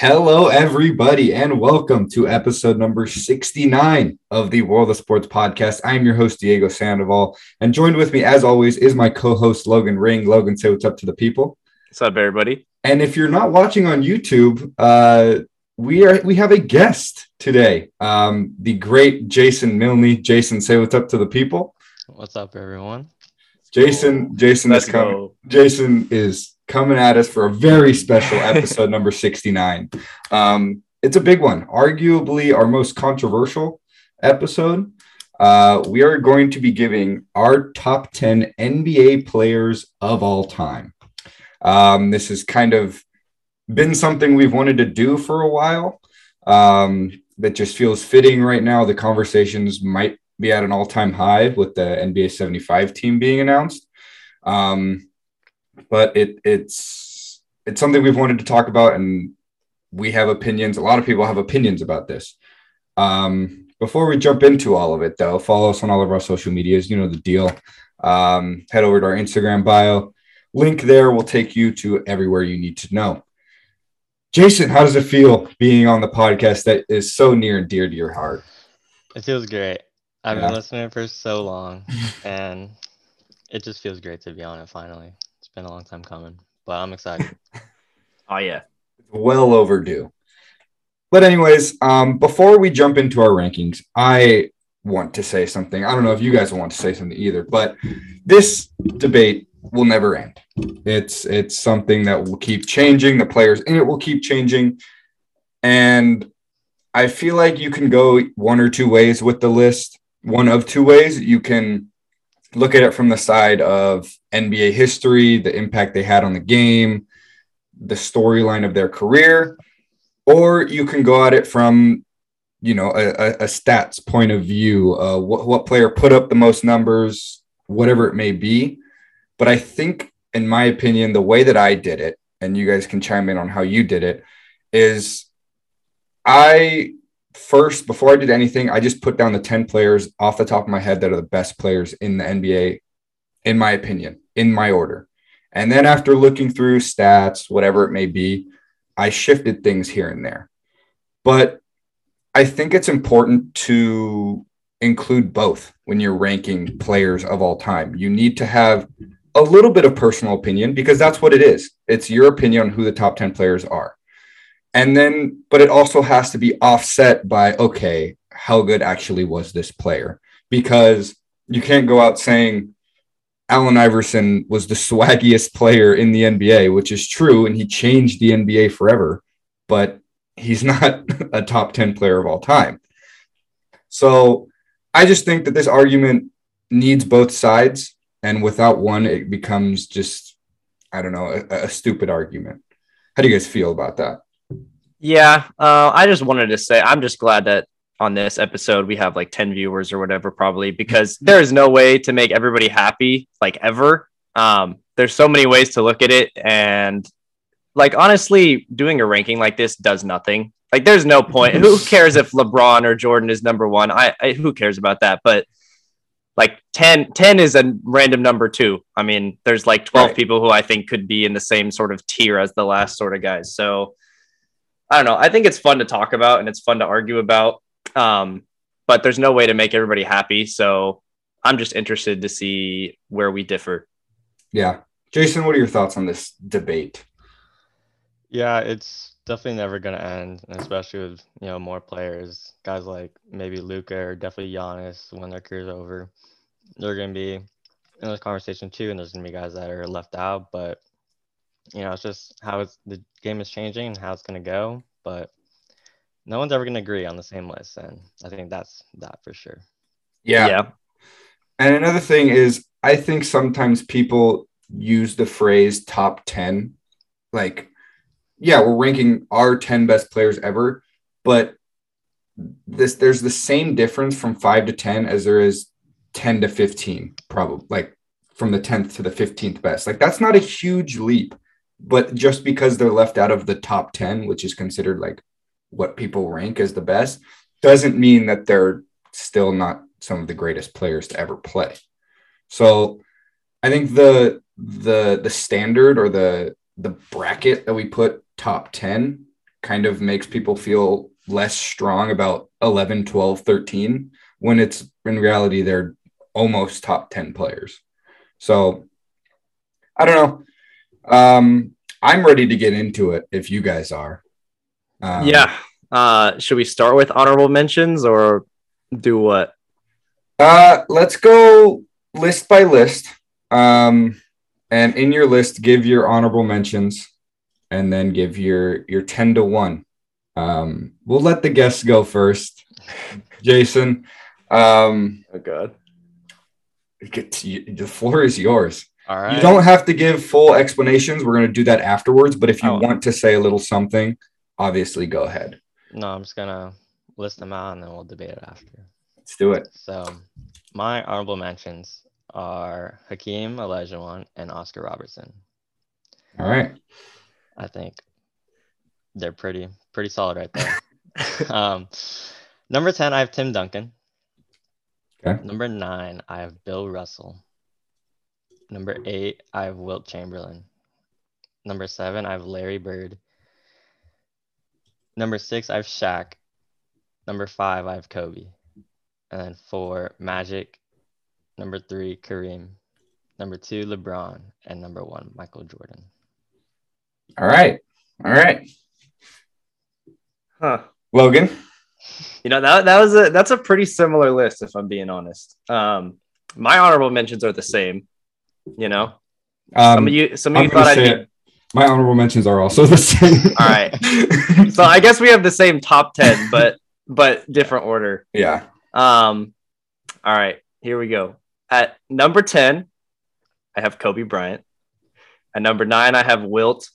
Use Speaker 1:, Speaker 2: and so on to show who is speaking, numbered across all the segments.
Speaker 1: Hello, everybody, and welcome to episode number 69 of the World of Sports podcast. I'm your host, Diego Sandoval, and joined with me, as always, is my co host, Logan Ring. Logan, say what's up to the people.
Speaker 2: What's up, everybody?
Speaker 1: And if you're not watching on YouTube, uh, we are we have a guest today, um, the great Jason Milne. Jason, say what's up to the people.
Speaker 3: What's up, everyone?
Speaker 1: Jason, Jason
Speaker 2: Let's
Speaker 1: is coming.
Speaker 2: go.
Speaker 1: Jason is coming at us for a very special episode number 69. Um, it's a big one, arguably our most controversial episode. Uh, we are going to be giving our top 10 NBA players of all time. Um, this has kind of been something we've wanted to do for a while. Um, that just feels fitting right now. The conversations might be at an all-time high with the NBA 75 team being announced. Um, but it it's it's something we've wanted to talk about, and we have opinions. A lot of people have opinions about this. Um, before we jump into all of it, though, follow us on all of our social medias. You know the deal. Um, head over to our Instagram bio. Link there will take you to everywhere you need to know. Jason, how does it feel being on the podcast that is so near and dear to your heart?
Speaker 3: It feels great. I've
Speaker 1: Yeah.
Speaker 3: been listening for so long, and it just feels great to be on it finally. It's been a long time coming, but I'm excited.
Speaker 2: Oh yeah.
Speaker 1: well overdue. But anyways, um, before we jump into our rankings, I want to say something. I don't know if you guys want to say something either, but this debate will never end. It's it's something that will keep changing. The players in it will keep changing, and I feel like you can go one or two ways with the list. One of two ways. You can look at it from the side of NBA history, the impact they had on the game, the storyline of their career, or you can go at it from, you know, a, a, stats point of view. Uh, what, what player put up the most numbers, whatever it may be. But I think, in my opinion, the way that I did it, and you guys can chime in on how you did it, is I first, before I did anything, I just put down the 10 players off the top of my head that are the best players in the NBA, in my opinion, in my order. And then after looking through stats, whatever it may be, I shifted things here and there. But I think it's important to include both when you're ranking players of all time. You need to have a little bit of personal opinion because that's what it is. It's your opinion on who the top 10 players are. And then, but it also has to be offset by, okay, how good actually was this player? Because you can't go out saying, Allen Iverson was the swaggiest player in the NBA, which is true, and he changed the NBA forever, but he's not a top 10 player of all time. So I just think that this argument needs both sides, and without one, it becomes just, I don't know, a, a stupid argument. How do you guys feel about that?
Speaker 2: Yeah. Uh, I just wanted to say I'm just glad that on this episode we have like 10 viewers or whatever, probably because there is no way to make everybody happy like ever. Um, there's so many ways to look at it, and like honestly, doing a ranking like this does nothing. Like, there's no point. who cares if LeBron or Jordan is number one? I, I who cares about that? But like 10, 10 is a random number two. I mean, there's like 12
Speaker 1: Right.
Speaker 2: people who I think could be in the same sort of tier as the last sort of guys. So I don't know. I think it's fun to talk about and it's fun to argue about. Um, but there's no way to make everybody happy. So I'm just interested to see where we differ.
Speaker 1: Yeah. Jason, what are your thoughts on this debate?
Speaker 3: yeah, it's definitely never gonna end, especially with you know more players, guys like maybe Luka or definitely Giannis when their career's over. They're gonna be in this conversation too, and there's gonna be guys that are left out. But you know, it's just how it's the game is changing and how it's gonna go. But no one's ever gonna agree on the same list, and I think that's that for sure. Yeah. yeah.
Speaker 1: And another thing is, I think sometimes people use the phrase top 10. Like, yeah, we're ranking our 10 best players ever, but this there's the same difference from five to 10 as there is 10 to 15, probably like from the 10th to the 15th best. Like, that's not a huge leap, but just because they're left out of the top 10, which is considered like what people rank as the best, doesn't mean that they're still not some of the greatest players to ever play. So I think the the the standard or the the bracket that we put top 10 kind of makes people feel less strong about 11, 12, 13 when it's in reality they're almost top 10 players. So I don't know. Um, I'm ready to get into it if you guys are.
Speaker 2: Um, yeah. Uh, should we start with honorable mentions or do what?
Speaker 1: Uh, let's go list by list. Um, and in your list, give your honorable mentions, and then give your your ten to one. Um, we'll let the guests go first. Jason. Um,
Speaker 2: oh God.
Speaker 1: The floor is yours.
Speaker 3: All right.
Speaker 1: You don't have to give full explanations. We're going to do that afterwards. But if you oh. want to say a little something, obviously go ahead.
Speaker 3: No, I'm just going to list them out and then we'll debate it after.
Speaker 1: Let's do it.
Speaker 3: So, my honorable mentions are Hakeem Olajuwon and Oscar Robertson.
Speaker 1: All right.
Speaker 3: I think they're pretty pretty solid right there. um, number 10, I have Tim Duncan.
Speaker 1: Okay.
Speaker 3: Number nine, I have Bill Russell. Number eight, I have Wilt Chamberlain. Number seven, I have Larry Bird. Number six, I have Shaq. Number five, I have Kobe. And then four, Magic. Number three, Kareem. Number two, LeBron. And number one, Michael Jordan.
Speaker 1: All right. All right.
Speaker 2: Huh.
Speaker 1: Logan.
Speaker 2: You know that that was a that's a pretty similar list if I'm being honest. Um, my honorable mentions are the same. You know, um, some of you some of you thought I'd be.
Speaker 1: My honorable mentions are also the same.
Speaker 2: All right, so I guess we have the same top ten, but but different order.
Speaker 1: Yeah.
Speaker 2: Um. All right, here we go. At number ten, I have Kobe Bryant. At number nine, I have Wilt.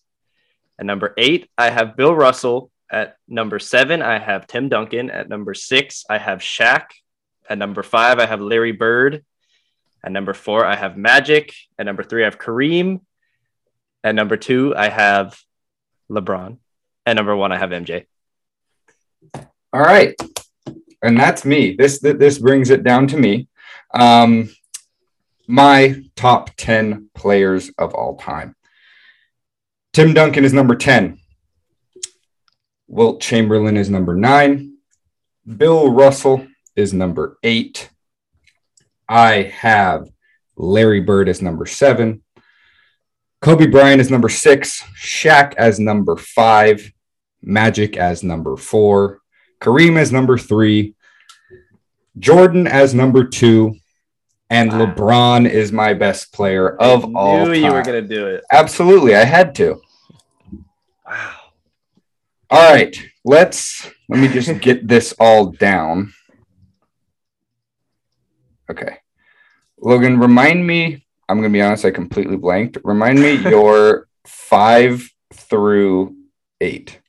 Speaker 2: At number eight, I have Bill Russell. At number seven, I have Tim Duncan. At number six, I have Shaq. At number five, I have Larry Bird. At number four, I have Magic. At number three, I have Kareem. At number two, I have LeBron. At number one, I have MJ.
Speaker 1: All right. And that's me. This this brings it down to me. Um, my top 10 players of all time. Tim Duncan is number 10. Wilt Chamberlain is number nine. Bill Russell is number eight. I have Larry Bird as number seven. Kobe Bryant as number six. Shaq as number five. Magic as number four. Kareem as number three. Jordan as number two. And wow. LeBron is my best player of I all time.
Speaker 2: you were going to do it.
Speaker 1: Absolutely. I had to.
Speaker 2: Wow.
Speaker 1: All right, let's let me just get this all down. Okay. Logan, remind me, I'm going to be honest, I completely blanked. Remind me your five through eight.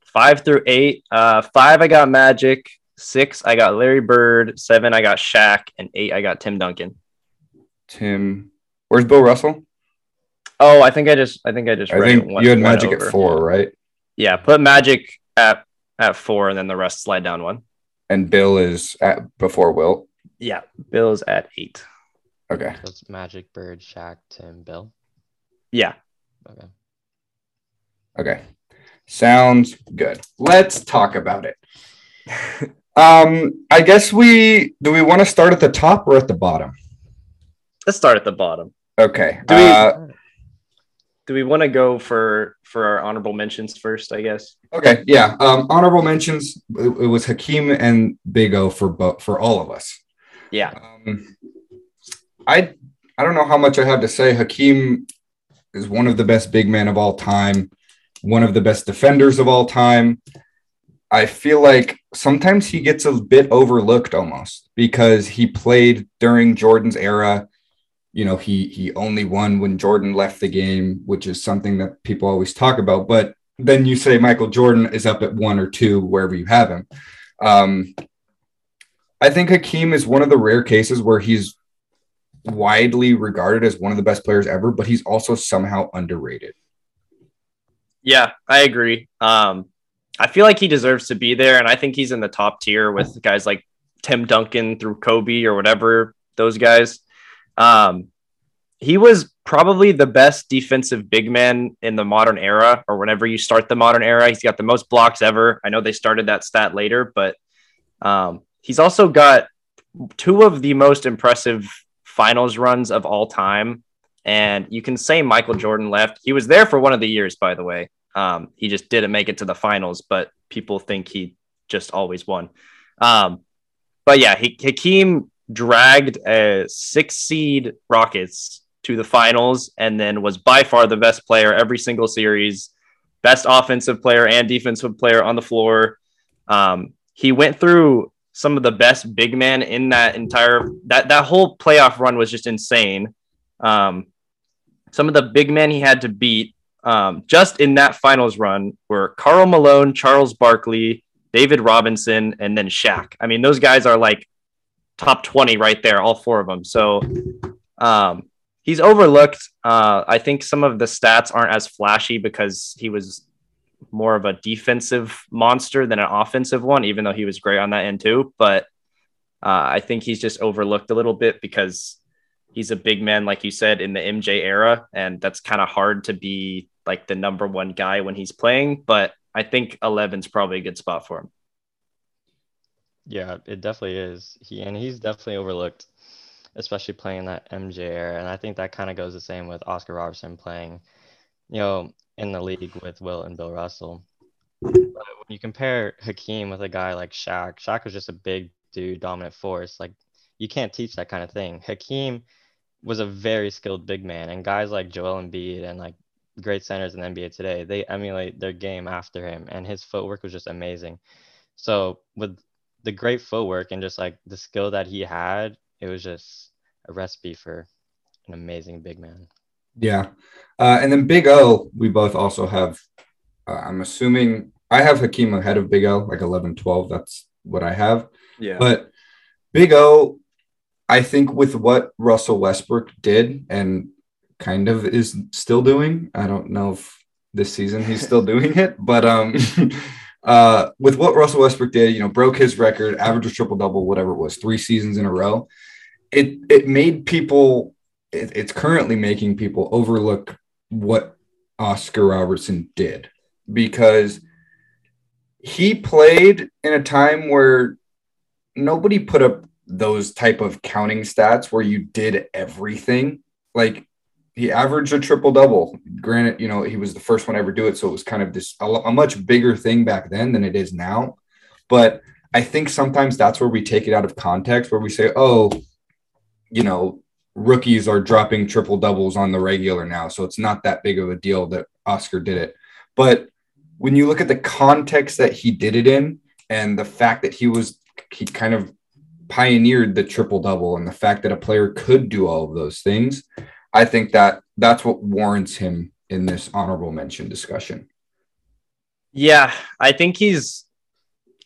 Speaker 2: Five through eight. Uh, five, I got Magic. Six, I got Larry Bird. Seven, I got Shaq. And eight, I got Tim Duncan.
Speaker 1: Tim. Where's Bill Russell?
Speaker 2: Oh, I think I just, I think I just.
Speaker 1: I think one, you had Magic at four, right?
Speaker 2: Yeah, put Magic at at four, and then the rest slide down one.
Speaker 1: And Bill is at before Wilt.
Speaker 2: Yeah, Bill's at eight.
Speaker 1: Okay.
Speaker 3: So it's Magic, Bird, Shaq, Tim, Bill.
Speaker 2: Yeah.
Speaker 3: Okay.
Speaker 1: Okay. Sounds good. Let's talk about it. um, I guess we do we want to start at the top or at the bottom?
Speaker 2: Let's start at the bottom.
Speaker 1: Okay.
Speaker 2: Do we, uh, do we want to go for for our honorable mentions first? I guess.
Speaker 1: Okay. Yeah. Um, honorable mentions. It, it was Hakeem and Big O for both for all of us.
Speaker 2: Yeah.
Speaker 1: Um, I I don't know how much I have to say. Hakeem is one of the best big men of all time, one of the best defenders of all time. I feel like sometimes he gets a bit overlooked almost because he played during Jordan's era you know he he only won when Jordan left the game, which is something that people always talk about. But then you say Michael Jordan is up at one or two wherever you have him. Um, I think Hakeem is one of the rare cases where he's widely regarded as one of the best players ever, but he's also somehow underrated.
Speaker 2: Yeah, I agree. Um, I feel like he deserves to be there, and I think he's in the top tier with guys like Tim Duncan through Kobe or whatever those guys. Um, he was probably the best defensive big man in the modern era, or whenever you start the modern era. He's got the most blocks ever. I know they started that stat later, but um, he's also got two of the most impressive finals runs of all time. And you can say Michael Jordan left. He was there for one of the years, by the way. Um, he just didn't make it to the finals, but people think he just always won. Um, but yeah, he, Hakeem dragged a six seed Rockets to the finals and then was by far the best player every single series, best offensive player and defensive player on the floor. Um, he went through some of the best big men in that entire that that whole playoff run was just insane. Um, some of the big men he had to beat um, just in that finals run were Karl Malone, Charles Barkley, David Robinson, and then Shaq. I mean, those guys are like top 20 right there, all four of them. So um, he's overlooked. Uh, I think some of the stats aren't as flashy because he was more of a defensive monster than an offensive one, even though he was great on that end too. But uh, I think he's just overlooked a little bit because he's a big man, like you said, in the MJ era. And that's kind of hard to be like the number one guy when he's playing. But I think 11's probably a good spot for him.
Speaker 3: Yeah, it definitely is. He and he's definitely overlooked, especially playing that MJ era. And I think that kind of goes the same with Oscar Robertson playing, you know, in the league with Wilt and Bill Russell. But when you compare Hakeem with a guy like Shaq, Shaq was just a big dude, dominant force. Like you can't teach that kind of thing. Hakeem was a very skilled big man, and guys like Joel Embiid and like great centers in the NBA today, they emulate their game after him, and his footwork was just amazing. So with the great footwork and just like the skill that he had, it was just a recipe for an amazing big man.
Speaker 1: Yeah. Uh, and then Big O, we both also have, uh, I'm assuming I have Hakeem ahead of Big O, like 11, 12. That's what I have.
Speaker 2: Yeah.
Speaker 1: But Big O, I think with what Russell Westbrook did and kind of is still doing, I don't know if this season he's still doing it, but um, uh, with what Russell Westbrook did, you know, broke his record, average a triple double, whatever it was, three seasons in a row. It it made people it, it's currently making people overlook what Oscar Robertson did because he played in a time where nobody put up those type of counting stats where you did everything. Like he averaged a triple double. Granted, you know, he was the first one to ever do it. So it was kind of this a, a much bigger thing back then than it is now. But I think sometimes that's where we take it out of context, where we say, oh, you know, rookies are dropping triple doubles on the regular now. So it's not that big of a deal that Oscar did it. But when you look at the context that he did it in and the fact that he was, he kind of pioneered the triple double and the fact that a player could do all of those things, I think that that's what warrants him in this honorable mention discussion.
Speaker 2: Yeah, I think he's,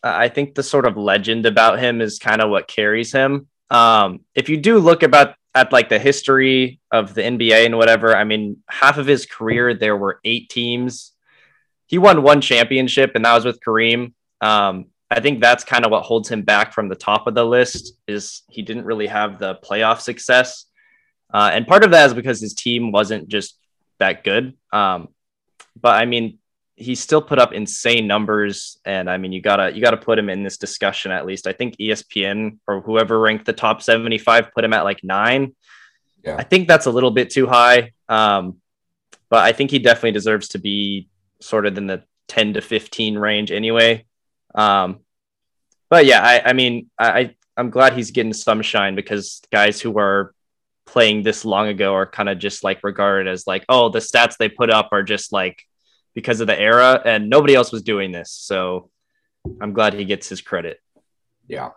Speaker 2: I think the sort of legend about him is kind of what carries him. Um, if you do look about at like the history of the NBA and whatever, I mean, half of his career there were eight teams. He won one championship, and that was with Kareem. Um, I think that's kind of what holds him back from the top of the list. Is he didn't really have the playoff success, uh, and part of that is because his team wasn't just that good. Um, but I mean, he still put up insane numbers and i mean you gotta you gotta put him in this discussion at least. I think espn or whoever ranked the top 75 put him at like nine. Yeah. i think that's a little bit too high um, but i think he definitely deserves to be sort of in the 10 to 15 range anyway. Um, but yeah i, I mean I, i'm glad he's getting some shine because guys who are playing this long ago are kind of just like regarded as like oh the stats they put up are just like because of the era, and nobody else was doing this. So I'm glad he gets his credit.
Speaker 1: Yeah.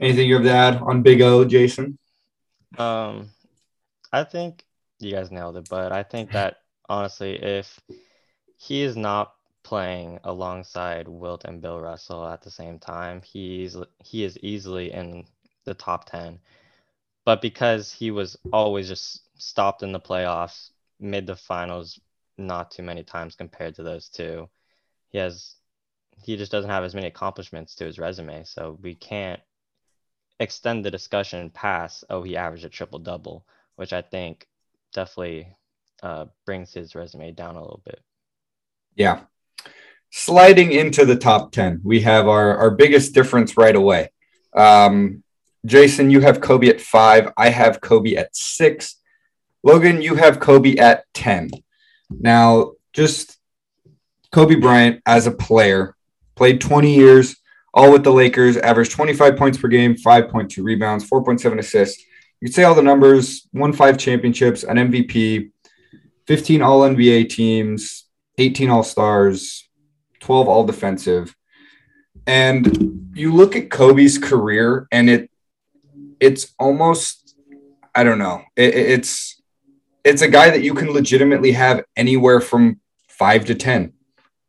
Speaker 1: Anything you have to add on Big O, Jason?
Speaker 3: Um, I think you guys nailed it, but I think that honestly, if he is not playing alongside Wilt and Bill Russell at the same time, he's he is easily in the top ten. But because he was always just stopped in the playoffs, mid the finals not too many times compared to those two. He has he just doesn't have as many accomplishments to his resume, so we can't extend the discussion past oh he averaged a triple double which I think definitely uh, brings his resume down a little bit.
Speaker 1: Yeah. Sliding into the top 10, we have our, our biggest difference right away. Um, Jason, you have Kobe at five. I have Kobe at six. Logan, you have Kobe at 10. Now, just Kobe Bryant as a player, played 20 years, all with the Lakers, averaged 25 points per game, 5.2 rebounds, 4.7 assists. You could say all the numbers, won five championships, an MVP, 15 all NBA teams, 18 all stars, 12 all defensive. And you look at Kobe's career and it it's almost I don't know. It, it's it's a guy that you can legitimately have anywhere from 5 to 10.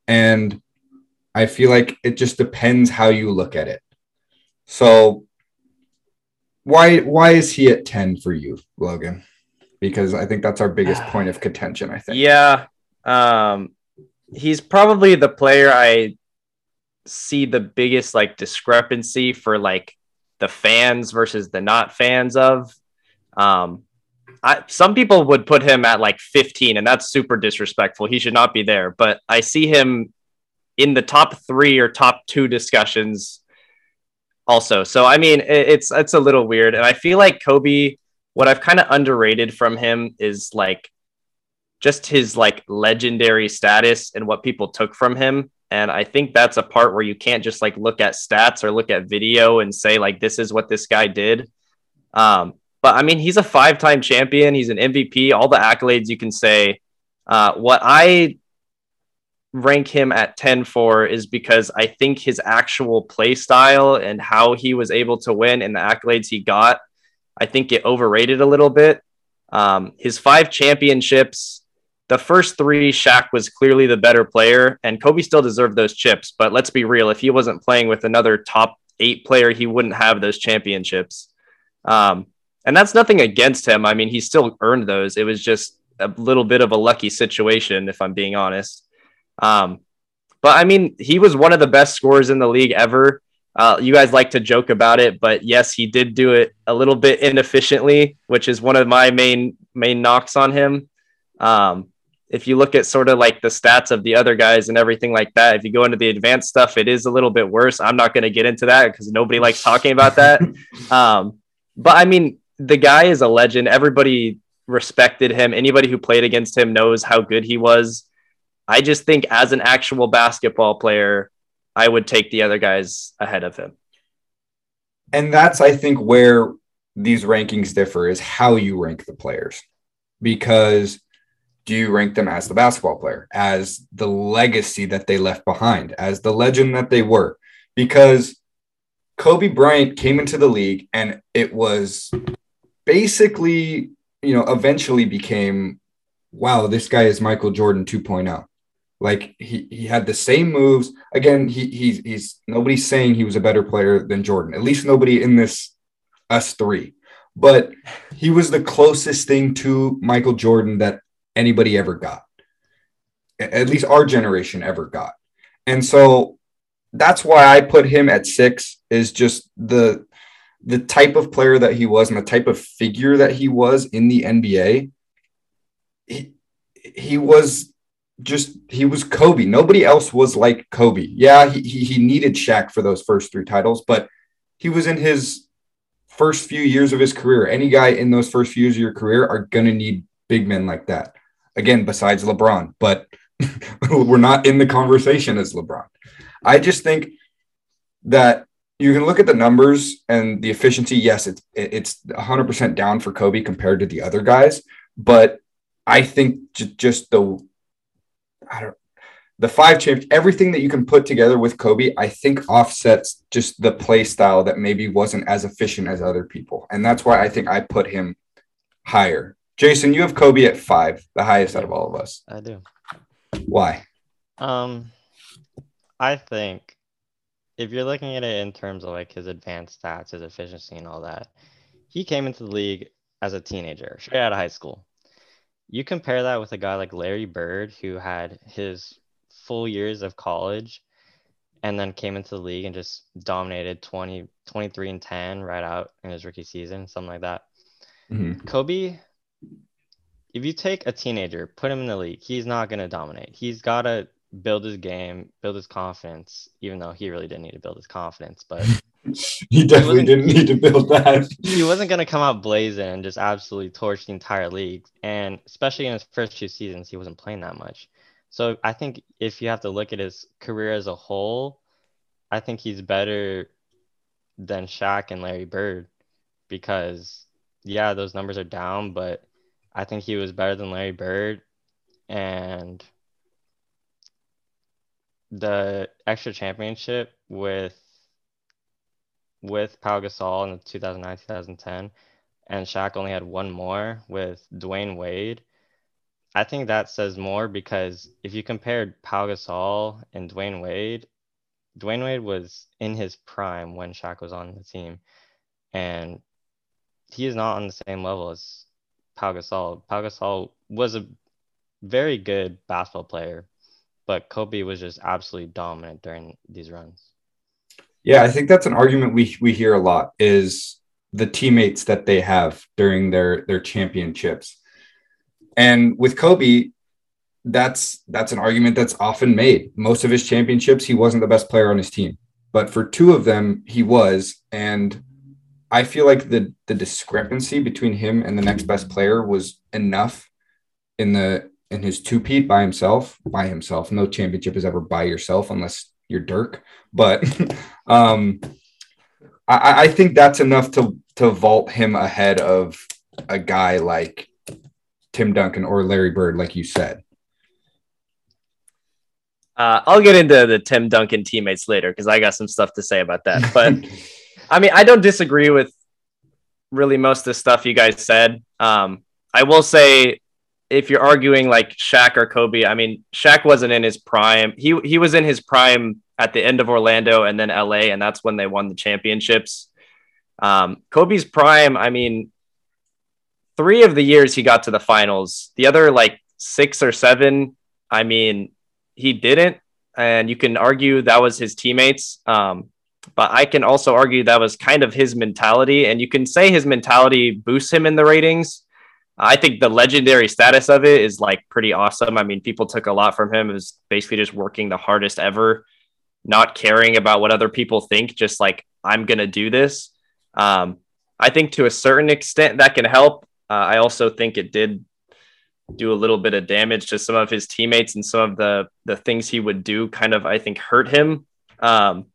Speaker 1: And I feel like it just depends how you look at it. So why why is he at 10 for you, Logan? Because I think that's our biggest point of contention, I think.
Speaker 2: Yeah. Um he's probably the player I see the biggest like discrepancy for like the fans versus the not fans of. Um I, some people would put him at like 15 and that's super disrespectful. He should not be there, but I see him in the top 3 or top 2 discussions also. So I mean, it's it's a little weird, and I feel like Kobe. What I've kind of underrated from him is like just his like legendary status and what people took from him. And I think that's a part where you can't just like look at stats or look at video and say like this is what this guy did. Um, but I mean, he's a five-time champion. He's an MVP. All the accolades you can say. Uh, what I rank him at 10 for is because I think his actual play style and how he was able to win and the accolades he got, I think it overrated a little bit. Um, his five championships, the first three, Shaq was clearly the better player, and Kobe still deserved those chips. But let's be real, if he wasn't playing with another top eight player, he wouldn't have those championships. Um, and that's nothing against him. I mean, he still earned those. It was just a little bit of a lucky situation, if I'm being honest. Um, but I mean, he was one of the best scorers in the league ever. Uh, you guys like to joke about it, but yes, he did do it a little bit inefficiently, which is one of my main main knocks on him. Um, if you look at sort of like the stats of the other guys and everything like that, if you go into the advanced stuff, it is a little bit worse. I'm not going to get into that because nobody likes talking about that. um, but I mean, the guy is a legend. Everybody respected him. Anybody who played against him knows how good he was. I just think as an actual basketball player, I would take the other guys ahead of him.
Speaker 1: And that's, I think, where these rankings differ is how you rank the players. Because do you rank them as the basketball player, as the legacy that they left behind, as the legend that they were? Because Kobe Bryant came into the league and it was basically, you know, eventually became, wow, this guy is Michael Jordan 2.0. Like he, he had the same moves. Again, he, he's he's nobody's saying he was a better player than Jordan. At least nobody in this us three. But he was the closest thing to Michael Jordan that anybody ever got. At least our generation ever got. And so that's why I put him at six is just the the type of player that he was and the type of figure that he was in the NBA. He, he was just he was Kobe. Nobody else was like Kobe. Yeah, he, he, he needed Shaq for those first three titles, but he was in his first few years of his career. Any guy in those first few years of your career are gonna need big men like that. Again, besides LeBron, but we're not in the conversation as LeBron. I just think that you can look at the numbers and the efficiency. Yes, it's it's 100% down for Kobe compared to the other guys, but I think j- just the I don't the five champs, everything that you can put together with Kobe, I think offsets just the play style that maybe wasn't as efficient as other people. And that's why I think I put him higher. Jason, you have Kobe at five, the highest out of all of us.
Speaker 3: I do.
Speaker 1: Why?
Speaker 3: Um, I think if you're looking at it in terms of like his advanced stats, his efficiency, and all that, he came into the league as a teenager, straight out of high school. You compare that with a guy like Larry Bird, who had his full years of college and then came into the league and just dominated 20, 23 and 10 right out in his rookie season, something like that. Mm-hmm. Kobe if you take a teenager, put him in the league, he's not going to dominate. He's got to build his game, build his confidence, even though he really didn't need to build his confidence, but
Speaker 1: he definitely didn't need to build that.
Speaker 3: he wasn't going to come out blazing and just absolutely torch the entire league. And especially in his first two seasons, he wasn't playing that much. So I think if you have to look at his career as a whole, I think he's better than Shaq and Larry Bird because, yeah, those numbers are down, but I think he was better than Larry Bird. And the extra championship with with Pau Gasol in 2009 2010, and Shaq only had one more with Dwyane Wade. I think that says more because if you compared Pau Gasol and Dwyane Wade, Dwyane Wade was in his prime when Shaq was on the team, and he is not on the same level as Pau Gasol. Pau Gasol was a very good basketball player, but Kobe was just absolutely dominant during these runs.
Speaker 1: Yeah, I think that's an argument we we hear a lot is the teammates that they have during their their championships. And with Kobe, that's that's an argument that's often made. Most of his championships, he wasn't the best player on his team, but for two of them, he was. And I feel like the the discrepancy between him and the next best player was enough in the in his two peat by himself, by himself. No championship is ever by yourself unless you're Dirk. But um, I, I think that's enough to to vault him ahead of a guy like Tim Duncan or Larry Bird, like you said.
Speaker 2: Uh, I'll get into the Tim Duncan teammates later because I got some stuff to say about that. But I mean, I don't disagree with really most of the stuff you guys said. Um, I will say if you're arguing like Shaq or Kobe, I mean, Shaq wasn't in his prime. He he was in his prime at the end of Orlando and then LA, and that's when they won the championships. Um, Kobe's prime, I mean, three of the years he got to the finals. The other like six or seven, I mean, he didn't. And you can argue that was his teammates. Um, but I can also argue that was kind of his mentality. And you can say his mentality boosts him in the ratings I think the legendary status of it is like pretty awesome. I mean, people took a lot from him. It was basically just working the hardest ever, not caring about what other people think, just like, I'm going to do this. Um, I think to a certain extent that can help. Uh, I also think it did do a little bit of damage to some of his teammates and some of the the things he would do kind of I think hurt him. Um,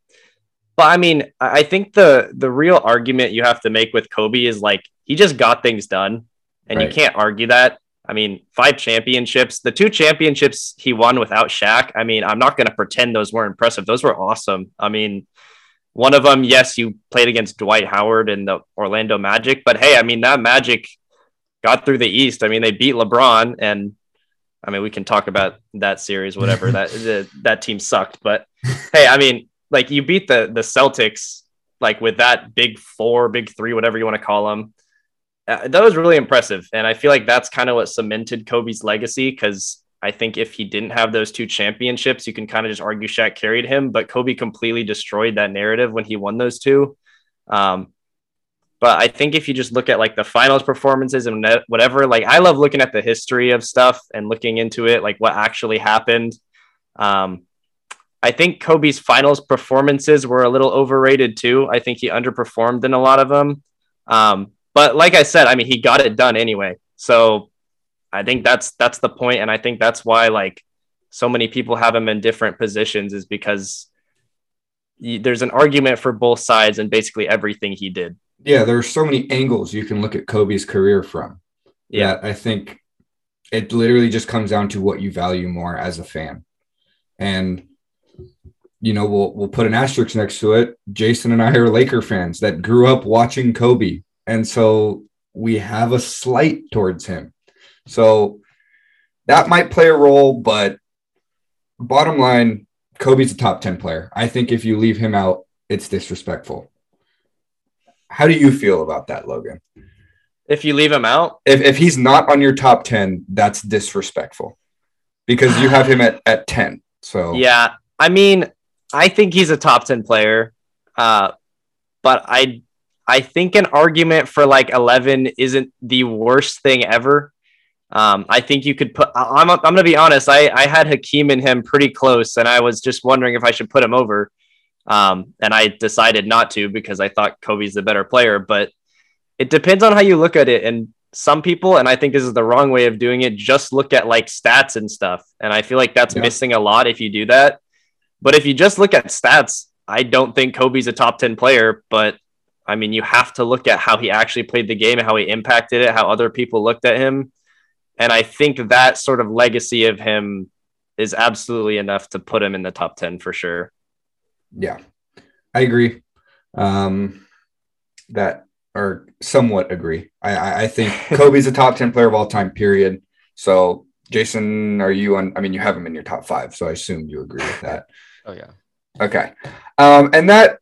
Speaker 2: but I mean, I think the the real argument you have to make with Kobe is like he just got things done and right. you can't argue that. I mean, five championships, the two championships he won without Shaq. I mean, I'm not going to pretend those weren't impressive. Those were awesome. I mean, one of them, yes, you played against Dwight Howard and the Orlando Magic, but hey, I mean, that Magic got through the East. I mean, they beat LeBron, and I mean, we can talk about that series, whatever that the, that team sucked, but hey, I mean, like you beat the the Celtics like with that big four, big three, whatever you want to call them uh, that was really impressive. And I feel like that's kind of what cemented Kobe's legacy because I think if he didn't have those two championships, you can kind of just argue Shaq carried him, but Kobe completely destroyed that narrative when he won those two. Um, but I think if you just look at like the finals performances and whatever, like I love looking at the history of stuff and looking into it, like what actually happened. Um, I think Kobe's finals performances were a little overrated too. I think he underperformed in a lot of them. Um, but like I said, I mean, he got it done anyway. So I think that's that's the point, and I think that's why like so many people have him in different positions is because there's an argument for both sides and basically everything he did.
Speaker 1: Yeah, there are so many angles you can look at Kobe's career from. Yeah, I think it literally just comes down to what you value more as a fan, and you know we'll we'll put an asterisk next to it. Jason and I are Laker fans that grew up watching Kobe and so we have a slight towards him. So that might play a role, but bottom line, Kobe's a top 10 player. I think if you leave him out, it's disrespectful. How do you feel about that, Logan?
Speaker 2: If you leave him out?
Speaker 1: If, if he's not on your top 10, that's disrespectful because you have him at, at 10. So,
Speaker 2: yeah, I mean, I think he's a top 10 player. Uh, but I I think an argument for like 11 isn't the worst thing ever. Um, I think you could put. I'm. I'm going to be honest. I I had Hakeem and him pretty close, and I was just wondering if I should put him over. Um, and I decided not to because I thought Kobe's the better player. But it depends on how you look at it. And some people, and I think this is the wrong way of doing it, just look at like stats and stuff. And I feel like that's yeah. missing a lot if you do that. But if you just look at stats, I don't think Kobe's a top 10 player, but I mean, you have to look at how he actually played the game and how he impacted it, how other people looked at him. And I think that sort of legacy of him is absolutely enough to put him in the top 10 for sure.
Speaker 1: Yeah, I agree. Um, that or somewhat agree. I, I think Kobe's a top 10 player of all time, period. So, Jason, are you on? I mean, you have him in your top five, so I assume you agree with that.
Speaker 3: Oh, yeah.
Speaker 1: Okay. Um, and that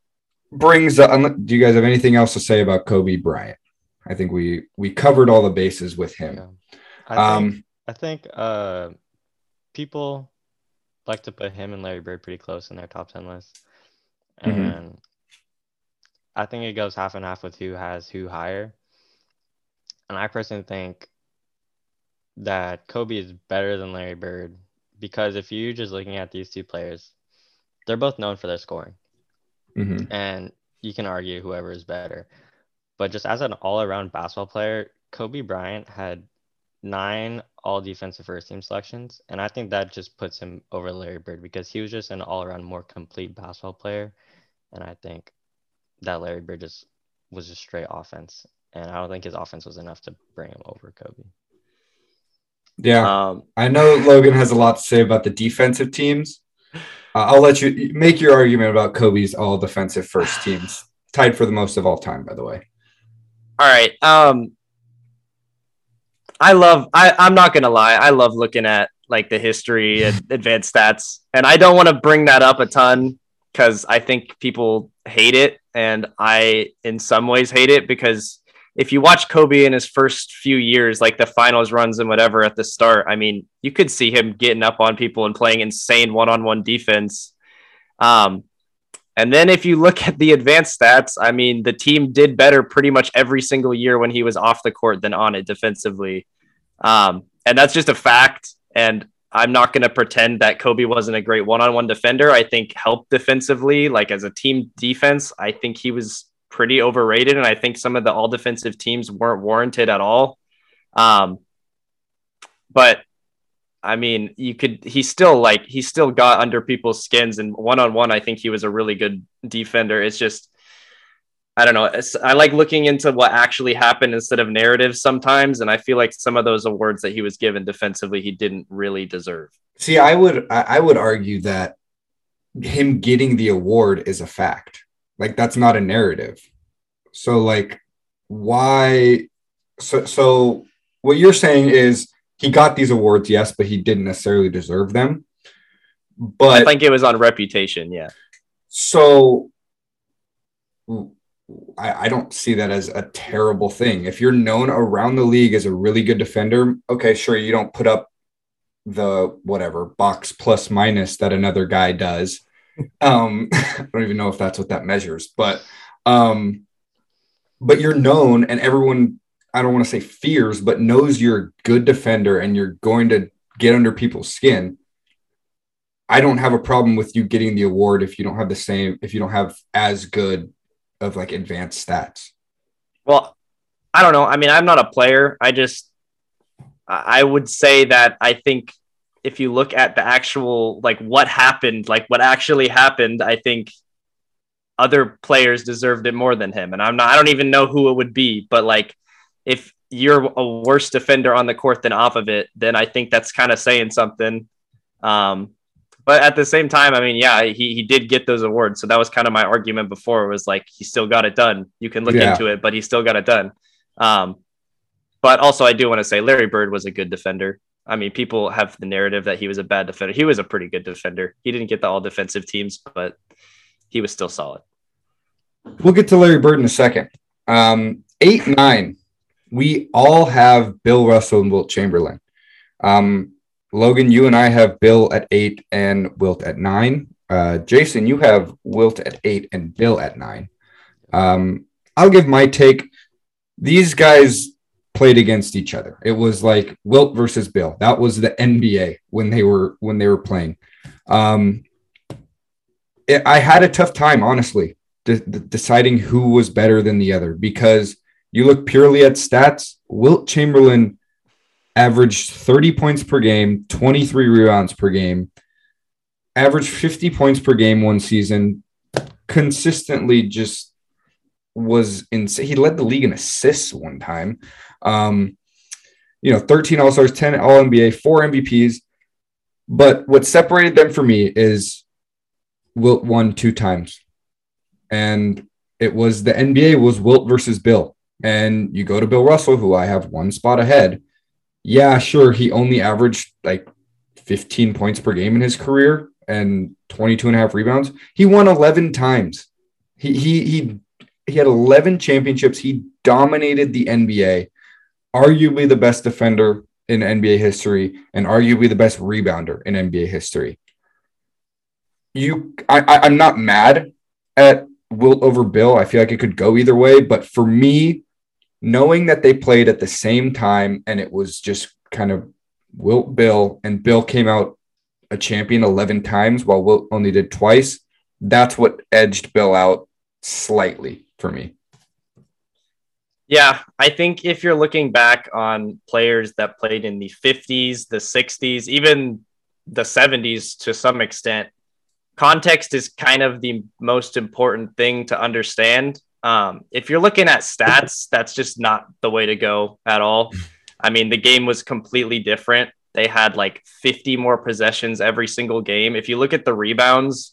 Speaker 1: brings, uh, do you guys have anything else to say about Kobe Bryant? I think we we covered all the bases with him. Yeah.
Speaker 3: I um, think, I think uh, people like to put him and Larry Bird pretty close in their top 10 list. Mm-hmm. And mm-hmm. I think it goes half and half with who has who higher. And I personally think that Kobe is better than Larry Bird because if you're just looking at these two players, they're both known for their scoring. Mm-hmm. And you can argue whoever is better. But just as an all around basketball player, Kobe Bryant had nine all defensive first team selections. And I think that just puts him over Larry Bird because he was just an all around more complete basketball player. And I think that Larry Bird just was just straight offense. And I don't think his offense was enough to bring him over Kobe.
Speaker 1: Yeah. Um, I know Logan has a lot to say about the defensive teams. Uh, I'll let you make your argument about Kobe's all defensive first teams, tied for the most of all time, by the way.
Speaker 2: All right. Um, I love. I I'm not gonna lie. I love looking at like the history and advanced stats, and I don't want to bring that up a ton because I think people hate it, and I in some ways hate it because if you watch Kobe in his first few years, like the finals runs and whatever at the start, I mean, you could see him getting up on people and playing insane one-on-one defense. Um, and then if you look at the advanced stats, I mean, the team did better pretty much every single year when he was off the court than on it defensively. Um, and that's just a fact. And I'm not going to pretend that Kobe wasn't a great one on one defender. I think helped defensively, like as a team defense, I think he was pretty overrated. And I think some of the all defensive teams weren't warranted at all. Um, but I mean, you could, he still like, he still got under people's skins and one on one, I think he was a really good defender. It's just, I don't know. I like looking into what actually happened instead of narratives sometimes, and I feel like some of those awards that he was given defensively, he didn't really deserve.
Speaker 1: See, I would I would argue that him getting the award is a fact. Like that's not a narrative. So like why so so what you're saying is he got these awards, yes, but he didn't necessarily deserve them. But
Speaker 2: I think it was on reputation, yeah.
Speaker 1: So I, I, don't see that as a terrible thing. If you're known around the league as a really good defender, okay, sure, you don't put up the whatever box plus minus that another guy does. Um, I don't even know if that's what that measures, but um, but you're known and everyone I don't want to say fears, but knows you're a good defender and you're going to get under people's skin. I don't have a problem with you getting the award if you don't have the same, if you don't have as good of like advanced stats?
Speaker 2: Well, I don't know. I mean, I'm not a player. I just I would say that I think if you look at the actual like what happened, like what actually happened, I think other players deserved it more than him. And I'm not I don't even know who it would be, but like if you're a worse defender on the court than off of it, then I think that's kind of saying something. Um, but at the same time, I mean, yeah, he, he did get those awards. So that was kind of my argument before. Was like he still got it done. You can look yeah. into it, but he still got it done. Um, but also, I do want to say Larry Bird was a good defender. I mean, people have the narrative that he was a bad defender. He was a pretty good defender. He didn't get the all defensive teams, but he was still solid.
Speaker 1: We'll get to Larry Bird in a second. Um, eight, nine. We all have Bill Russell and Wilt Chamberlain. Um, Logan, you and I have Bill at eight and Wilt at nine. Uh, Jason, you have Wilt at eight and Bill at nine. Um, I'll give my take. These guys played against each other. It was like Wilt versus Bill. That was the NBA when they were when they were playing. Um, it, I had a tough time, honestly, de- de- deciding who was better than the other because you look purely at stats. Wilt Chamberlain averaged 30 points per game, 23 rebounds per game, averaged 50 points per game one season, consistently just was insane. He led the league in assists one time. Um, you know, 13 All Stars, 10 All NBA, four MVPs. But what separated them for me is Wilt won two times. And it was the NBA was Wilt versus Bill. And you go to Bill Russell, who I have one spot ahead. Yeah, sure. He only averaged like 15 points per game in his career and 22 and a half rebounds. He won 11 times. He, he, he, he had 11 championships. He dominated the NBA, arguably the best defender in NBA history and arguably the best rebounder in NBA history. You, I, I, I'm not mad at Wilt over Bill. I feel like it could go either way, but for me, knowing that they played at the same time and it was just kind of Wilt Bill and Bill came out a champion 11 times while Wilt only did twice, that's what edged Bill out slightly for me.
Speaker 2: Yeah, I think if you're looking back on players that played in the 50s, the 60s, even the 70s to some extent, context is kind of the most important thing to understand. Um, if you're looking at stats, that's just not the way to go at all. I mean, the game was completely different. They had like 50 more possessions every single game. If you look at the rebounds,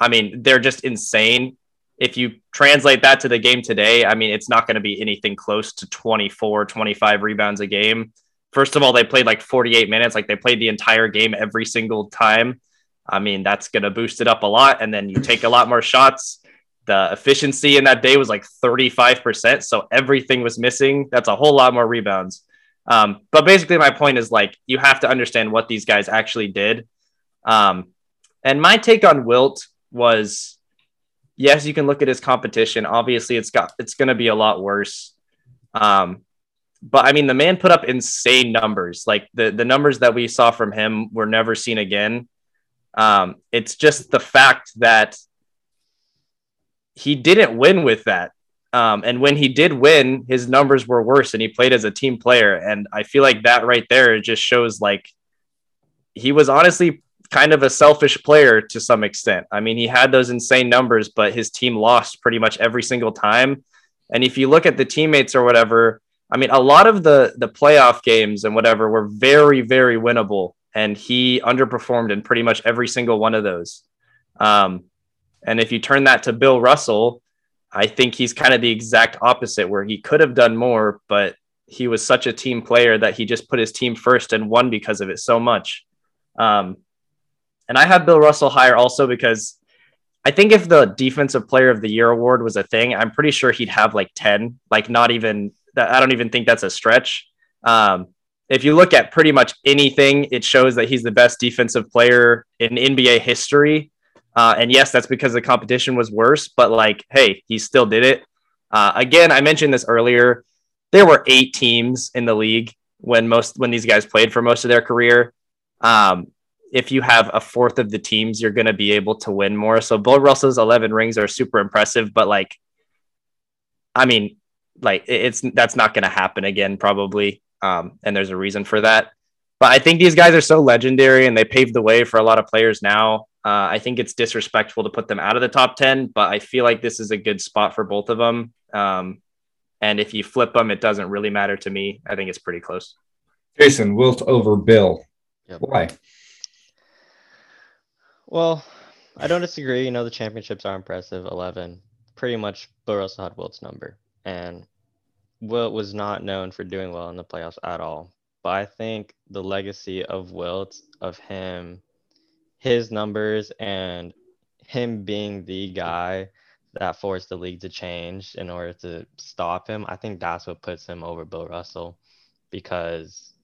Speaker 2: I mean, they're just insane. If you translate that to the game today, I mean, it's not going to be anything close to 24, 25 rebounds a game. First of all, they played like 48 minutes, like they played the entire game every single time. I mean, that's going to boost it up a lot. And then you take a lot more shots. The efficiency in that day was like 35%. So everything was missing. That's a whole lot more rebounds. Um, but basically, my point is like, you have to understand what these guys actually did. Um, and my take on Wilt was yes, you can look at his competition. Obviously, it's got it's going to be a lot worse. Um, but I mean, the man put up insane numbers. Like the the numbers that we saw from him were never seen again. Um, it's just the fact that he didn't win with that. Um, and when he did win, his numbers were worse and he played as a team player. And I feel like that right there just shows like he was honestly kind of a selfish player to some extent. I mean, he had those insane numbers, but his team lost pretty much every single time. And if you look at the teammates or whatever, I mean, a lot of the the playoff games and whatever were very, very winnable and he underperformed in pretty much every single one of those. Um, and if you turn that to Bill Russell, I think he's kind of the exact opposite, where he could have done more, but he was such a team player that he just put his team first and won because of it so much. Um, and I have Bill Russell higher also because I think if the defensive player of the year award was a thing, I'm pretty sure he'd have like 10, like not even. I don't even think that's a stretch. Um, if you look at pretty much anything, it shows that he's the best defensive player in NBA history. Uh, and yes, that's because the competition was worse, but like, hey, he still did it. Uh, again, I mentioned this earlier. There were eight teams in the league when most when these guys played for most of their career. Um, if you have a fourth of the teams, you're going to be able to win more. So Bill Russell's 11 rings are super impressive, but like, I mean, like it's that's not going to happen again probably um, and there's a reason for that. But I think these guys are so legendary and they paved the way for a lot of players now. Uh, I think it's disrespectful to put them out of the top 10, but I feel like this is a good spot for both of them. Um, and if you flip them, it doesn't really matter to me. I think it's pretty close.
Speaker 1: Jason, Wilt over Bill. Yep. Why?
Speaker 3: Well, I don't disagree. You know, the championships are impressive 11. Pretty much had Wilt's number. And Wilt was not known for doing well in the playoffs at all. But I think the legacy of Wilt, of him, his numbers, and him being the guy that forced the league to change in order to stop him, I think that's what puts him over Bill Russell. Because,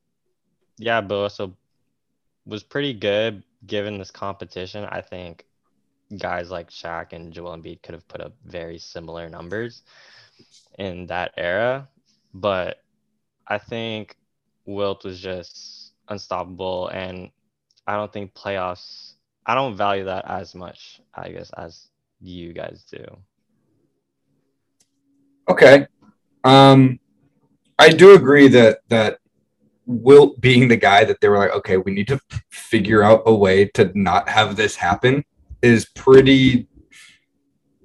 Speaker 3: yeah, Bill Russell was pretty good given this competition. I think guys like Shaq and Joel Embiid could have put up very similar numbers in that era. But I think Wilt was just unstoppable, and I don't think playoffs. I don't value that as much, I guess, as you guys do.
Speaker 1: Okay. Um, I do agree that that Wilt being the guy that they were like, okay, we need to figure out a way to not have this happen is pretty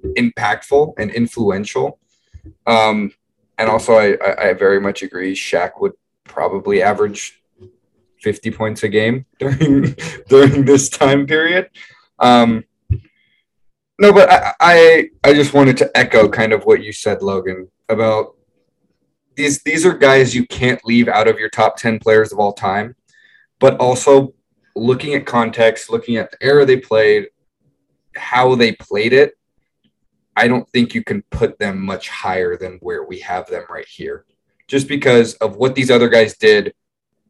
Speaker 1: impactful and influential. Um, and also, I, I, very much agree. Shaq would probably average 50 points a game during during this time period. Um, no, but I, I I just wanted to echo kind of what you said, Logan, about these these are guys you can't leave out of your top 10 players of all time, but also looking at context, looking at the era they played, how they played it, I don't think you can put them much higher than where we have them right here. Just because of what these other guys did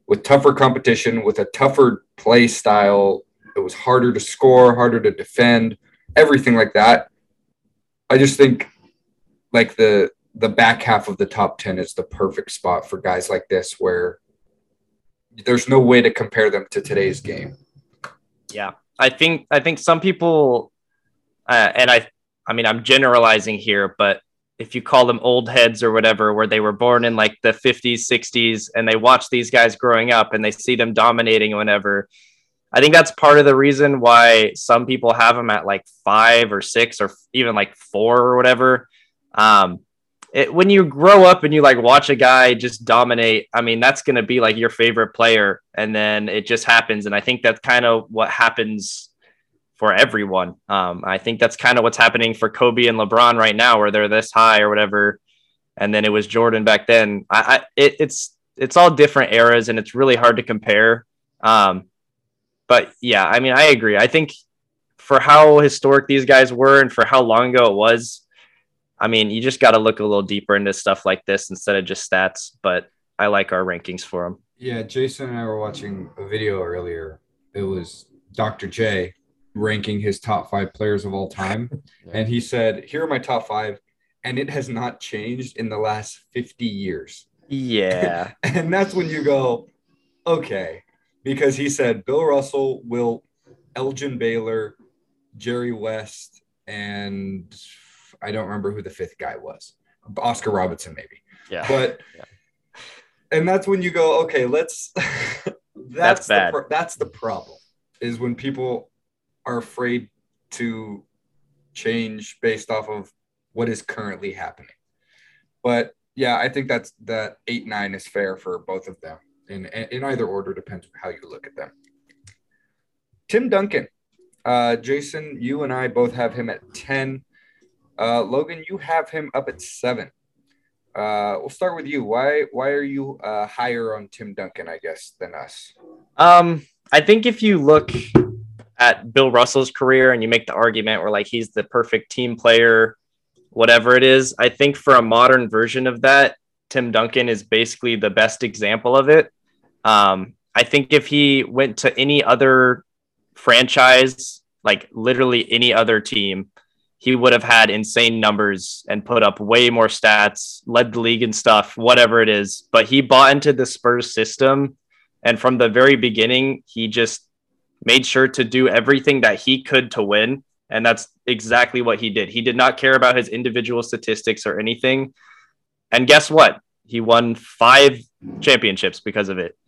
Speaker 1: with tougher competition, with a tougher play style, it was harder to score, harder to defend, everything like that. I just think like the the back half of the top 10 is the perfect spot for guys like this where there's no way to compare them to today's game.
Speaker 2: Yeah. I think I think some people uh, and I I mean I'm generalizing here, but if you call them old heads or whatever, where they were born in like the 50s, 60s, and they watch these guys growing up and they see them dominating whenever. I think that's part of the reason why some people have them at like five or six or even like four or whatever. Um, it, when you grow up and you like watch a guy just dominate, I mean, that's going to be like your favorite player. And then it just happens. And I think that's kind of what happens for everyone. Um, I think that's kind of what's happening for Kobe and LeBron right now, where they're this high or whatever. And then it was Jordan back then. I, I it, it's, it's all different eras and it's really hard to compare. Um, but yeah, I mean, I agree. I think for how historic these guys were and for how long ago it was, I mean, you just got to look a little deeper into stuff like this instead of just stats. But I like our rankings for them.
Speaker 1: Yeah, Jason and I were watching a video earlier. It was Dr. J ranking his top five players of all time. yeah. And he said, Here are my top five. And it has not changed in the last 50 years.
Speaker 2: Yeah.
Speaker 1: and that's when you go, okay. Because he said Bill Russell, Wilt, Elgin Baylor, Jerry West, and I don't remember who the fifth guy was. Oscar Robertson, maybe.
Speaker 2: Yeah.
Speaker 1: But yeah. and that's when you go, okay, let's. that's,
Speaker 2: that's bad.
Speaker 1: The, that's the problem. Is when people are afraid to change based off of what is currently happening. But yeah, I think that's that eight nine is fair for both of them. In in either order depends on how you look at them. Tim Duncan, uh, Jason, you and I both have him at ten. Uh, Logan, you have him up at seven. Uh, we'll start with you. Why why are you uh, higher on Tim Duncan, I guess, than us?
Speaker 2: Um, I think if you look at Bill Russell's career and you make the argument where like he's the perfect team player, whatever it is, I think for a modern version of that, Tim Duncan is basically the best example of it. Um, I think if he went to any other franchise, like literally any other team, he would have had insane numbers and put up way more stats, led the league and stuff, whatever it is. But he bought into the Spurs system. And from the very beginning, he just made sure to do everything that he could to win. And that's exactly what he did. He did not care about his individual statistics or anything. And guess what? He won five championships because of it.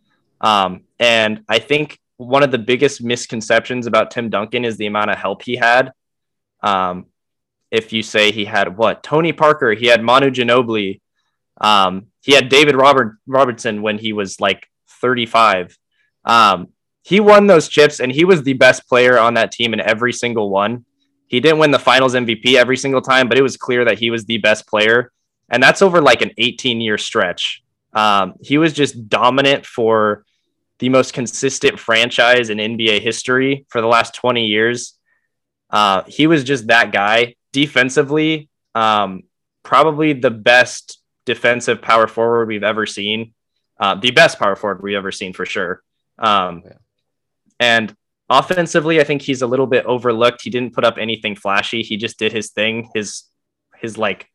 Speaker 2: Um, and I think one of the biggest misconceptions about Tim Duncan is the amount of help he had. Um, if you say he had what Tony Parker, he had Manu Ginobili, um, he had David Robert Robertson when he was like 35. Um, he won those chips and he was the best player on that team in every single one. He didn't win the finals MVP every single time, but it was clear that he was the best player. And that's over like an 18 year stretch. Um, he was just dominant for the most consistent franchise in NBA history for the last 20 years. Uh, he was just that guy defensively, um, probably the best defensive power forward we've ever seen. Uh, the best power forward we've ever seen for sure. Um, yeah. And Offensively, I think he's a little bit overlooked. He didn't put up anything flashy. He just did his thing. His his like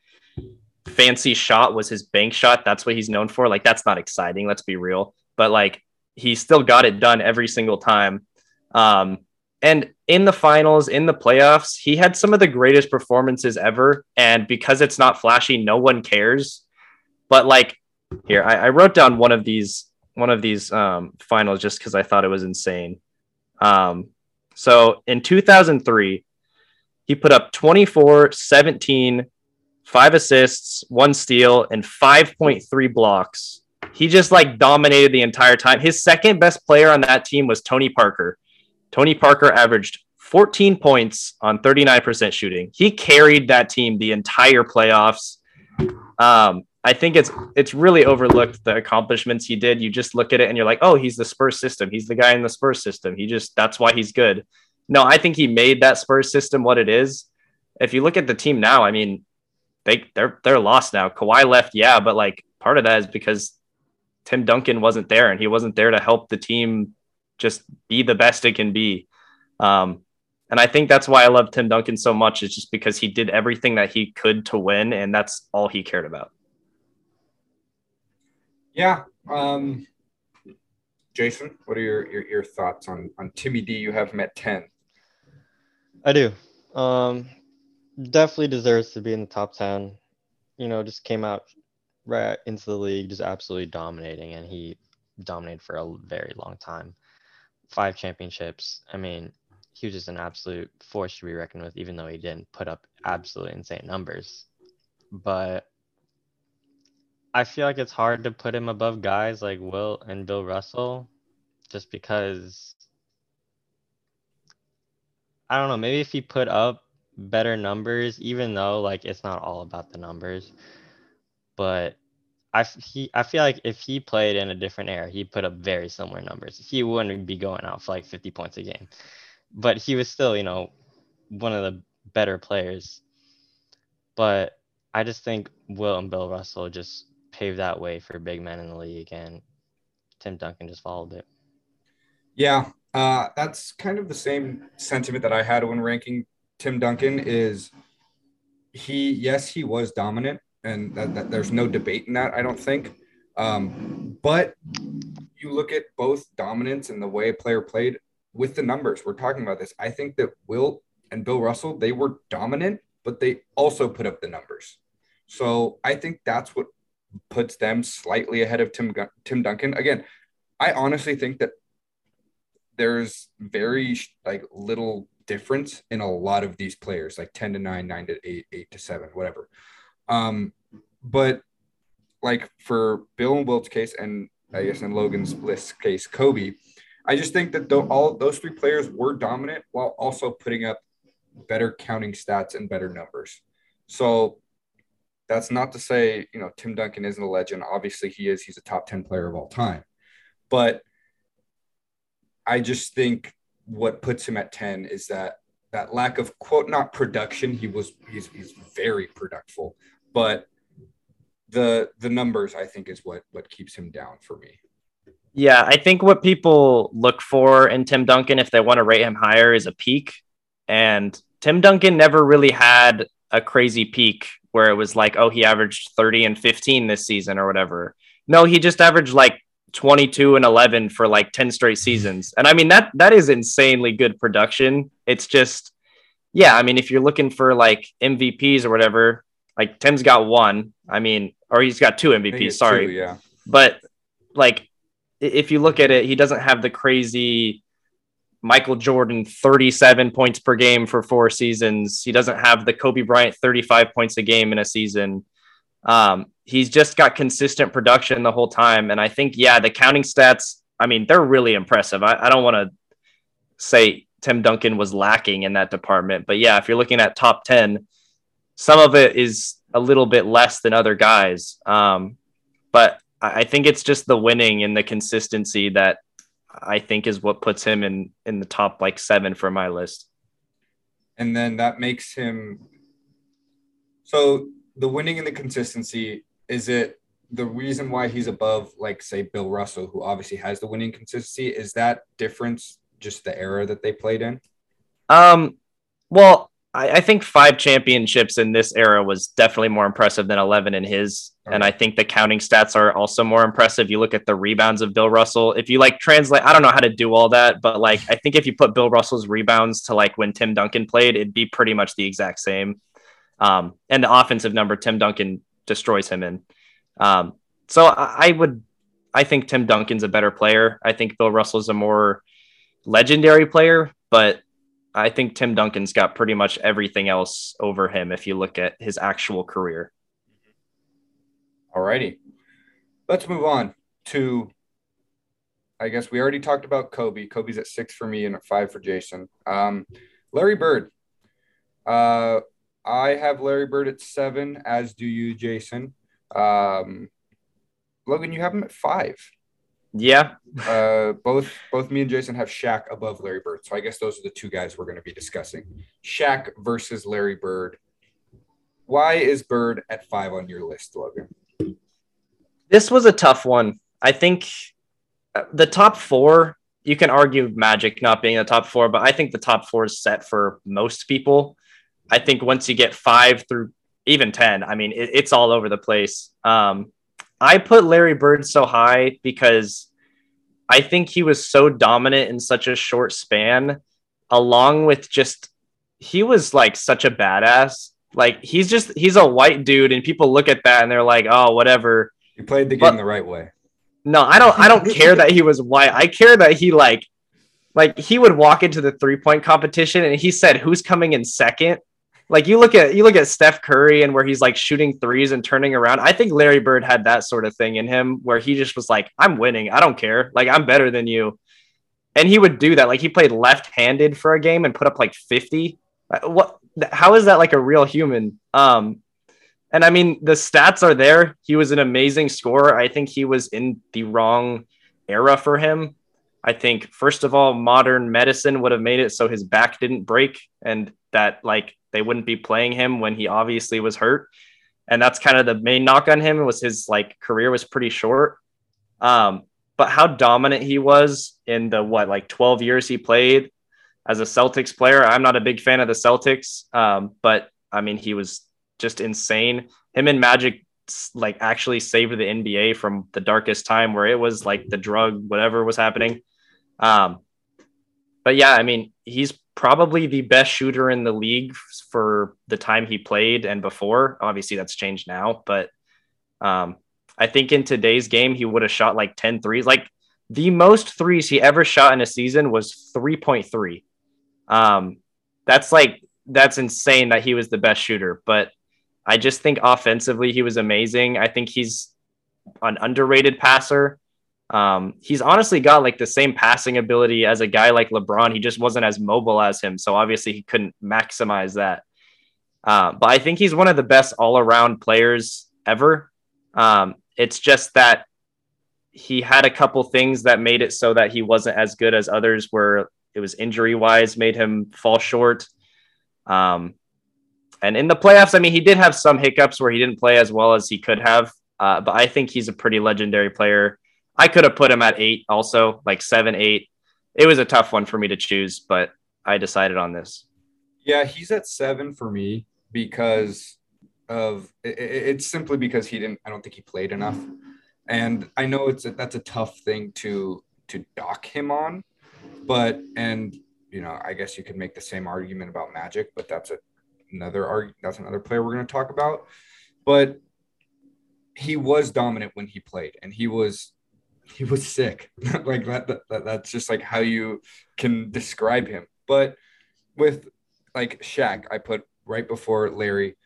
Speaker 2: fancy shot was his bank shot. That's what he's known for. Like that's not exciting. Let's be real. But like he still got it done every single time. Um, and in the finals, in the playoffs, he had some of the greatest performances ever. And because it's not flashy, no one cares. But like here, I, I wrote down one of these one of these um, finals just because I thought it was insane. Um, so in 2003, he put up 24, 17, five assists, one steal, and 5.3 blocks. He just like dominated the entire time. His second best player on that team was Tony Parker. Tony Parker averaged 14 points on 39% shooting. He carried that team the entire playoffs. Um, I think it's it's really overlooked the accomplishments he did. You just look at it and you're like, oh, he's the Spurs system. He's the guy in the Spurs system. He just that's why he's good. No, I think he made that Spurs system what it is. If you look at the team now, I mean, they they're they're lost now. Kawhi left, yeah, but like part of that is because Tim Duncan wasn't there and he wasn't there to help the team just be the best it can be. Um, and I think that's why I love Tim Duncan so much is just because he did everything that he could to win, and that's all he cared about.
Speaker 1: Yeah. Um, Jason, what are your, your, your thoughts on on Timmy D? You have him at ten.
Speaker 3: I do. Um, definitely deserves to be in the top ten. You know, just came out right into the league, just absolutely dominating, and he dominated for a very long time. Five championships. I mean, he was just an absolute force to be reckoned with, even though he didn't put up absolutely insane numbers. But I feel like it's hard to put him above guys like Wilt and Bill Russell just because I don't know, maybe if he put up better numbers, even though like it's not all about the numbers, but I he I feel like if he played in a different era, he put up very similar numbers. He wouldn't be going out for like 50 points a game, but he was still you know one of the better players. But I just think Wilt and Bill Russell just paved that way for big men in the league, and Tim Duncan just followed it.
Speaker 1: Yeah, uh, that's kind of the same sentiment that I had when ranking Tim Duncan. Is he? Yes, he was dominant, and that, that, there's no debate in that. I don't think. Um, but you look at both dominance and the way a player played with the numbers. We're talking about this. I think that Wilt and Bill Russell they were dominant, but they also put up the numbers. So I think that's what puts them slightly ahead of Tim Tim Duncan. Again, I honestly think that there's very like little difference in a lot of these players, like 10 to 9, 9 to 8, 8 to 7, whatever. Um, but like for Bill and Wilt's case, and I guess in Logan's list case, Kobe, I just think that th- all those three players were dominant while also putting up better counting stats and better numbers. So that's not to say, you know, Tim Duncan isn't a legend. Obviously, he is. He's a top 10 player of all time. But I just think what puts him at 10 is that that lack of quote not production. He was he's he's very productful, but the the numbers I think is what what keeps him down for me.
Speaker 2: Yeah, I think what people look for in Tim Duncan if they want to rate him higher is a peak. And Tim Duncan never really had a crazy peak where it was like, oh, he averaged 30 and 15 this season or whatever. No, he just averaged like 22 and 11 for like 10 straight seasons. And I mean that that is insanely good production. It's just yeah, I mean if you're looking for like MVPs or whatever, like Tim's got one. I mean, or he's got two MVPs, sorry.
Speaker 1: Two, yeah.
Speaker 2: But like if you look at it, he doesn't have the crazy Michael Jordan 37 points per game for four seasons. He doesn't have the Kobe Bryant 35 points a game in a season. Um, he's just got consistent production the whole time. And I think, yeah, the counting stats, I mean, they're really impressive. I, I don't want to say Tim Duncan was lacking in that department, but yeah, if you're looking at top 10, some of it is a little bit less than other guys. Um, but I think it's just the winning and the consistency that I think is what puts him in in the top like seven for my list.
Speaker 1: And then that makes him so the winning and the consistency is it the reason why he's above like say Bill Russell who obviously has the winning consistency is that difference just the era that they played in?
Speaker 2: Um, well, I, I, think five championships in this era was definitely more impressive than 11 in his. Okay. And I think the counting stats are also more impressive. You look at the rebounds of Bill Russell. If you like translate, I don't know how to do all that, but like, I think if you put Bill Russell's rebounds to like when Tim Duncan played, it'd be pretty much the exact same. Um, and the offensive number Tim Duncan destroys him in. Um, so I, I would, I think Tim Duncan's a better player. I think Bill Russell's a more legendary player, but I think Tim Duncan's got pretty much everything else over him if you look at his actual career.
Speaker 1: All righty. Let's move on to I guess we already talked about Kobe. Kobe's at six for me and at five for Jason. Um, Larry Bird. Uh, I have Larry Bird at seven, as do you, Jason. Um, Logan, you have him at five.
Speaker 2: Yeah.
Speaker 1: uh, both both me and Jason have Shaq above Larry Bird. So I guess those are the two guys we're going to be discussing. Shaq versus Larry Bird. Why is Bird at five on your list, Logan?
Speaker 2: This was a tough one. I think uh, the top four, you can argue Magic not being the top four, but I think the top four is set for most people. I think once you get five through even 10, I mean, it, it's all over the place. Um, I put Larry Bird so high because I think he was so dominant in such a short span, along with just he was like such a badass. Like he's just he's a white dude, and people look at that and they're like, oh, whatever.
Speaker 1: He played the game but, the right way.
Speaker 2: No, I don't. I don't care that he was white. I care that he like, like he would walk into the three point competition and he said, "Who's coming in second? Like you look at you look at Steph Curry and where he's like shooting threes and turning around. I think Larry Bird had that sort of thing in him where he just was like, I'm winning. I don't care. Like I'm better than you. And he would do that. Like he played left-handed for a game and put up like 50. Uh, what how is that like a real human? Um and I mean the stats are there. He was an amazing scorer. I think he was in the wrong era for him. I think first of all, modern medicine would have made it so his back didn't break and that like they wouldn't be playing him when he obviously was hurt. And that's kind of the main knock on him was his like career was pretty short. Um, but how dominant he was in the what like 12 years he played as a Celtics player. I'm not a big fan of the Celtics, um, but I mean he was just insane. Him and Magic like actually saved the NBA from the darkest time where it was like the drug whatever was happening. Um, but yeah, I mean he's probably the best shooter in the league for the time he played and before. Obviously, that's changed now, but um, I think in today's game, he would have shot like 10 threes. Like the most threes he ever shot in a season was 3.3. Um, that's like, that's insane that he was the best shooter. But I just think offensively, he was amazing. I think he's an underrated passer. Um, he's honestly got like the same passing ability as a guy like LeBron. He just wasn't as mobile as him. So obviously he couldn't maximize that. Uh, but I think he's one of the best all around players ever. Um, it's just that he had a couple things that made it so that he wasn't as good as others where it was injury wise made him fall short. Um, and in the playoffs, I mean, he did have some hiccups where he didn't play as well as he could have. Uh, but I think he's a pretty legendary player. I could have put him at eight also, like seven, eight. It was a tough one for me to choose, but I decided on this.
Speaker 1: Yeah, he's at seven for me because of it, it's simply because he didn't. I don't think he played enough, and I know it's a, that's a tough thing to to dock him on, but and you know I guess you could make the same argument about Magic, but that's a, another arg- that's another player we're going to talk about, but he was dominant when he played, and he was he was sick. like that, that, that's just like how you can describe him. But with like Shaq, I put right before Larry.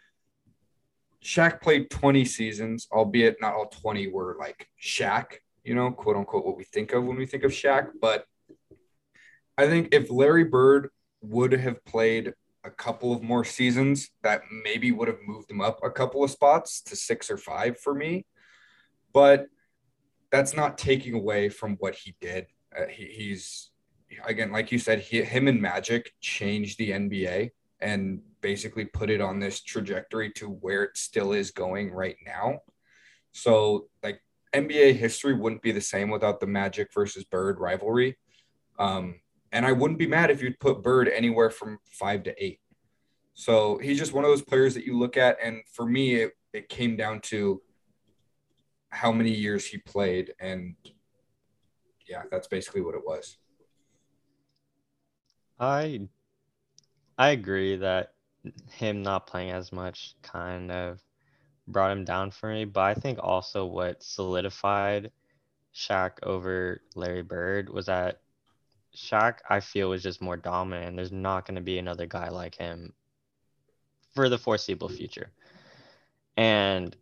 Speaker 1: Shaq played 20 seasons, albeit not all 20 were like Shaq, you know, quote unquote, what we think of when we think of Shaq. But I think if Larry Bird would have played a couple of more seasons, that maybe would have moved him up a couple of spots to six or five for me. But that's not taking away from what he did. Uh, he, he's again, like you said, he, him and Magic changed the NBA and basically put it on this trajectory to where it still is going right now. So, like NBA history wouldn't be the same without the Magic versus Bird rivalry. Um, and I wouldn't be mad if you'd put Bird anywhere from five to eight. So he's just one of those players that you look at, and for me, it, it came down to how many years he played, and yeah, that's basically what it was.
Speaker 3: I I agree that him not playing as much kind of brought him down for me, but I think also what solidified Shaq over Larry Bird was that Shaq I feel was just more dominant and there's not going to be another guy like him for the foreseeable future. And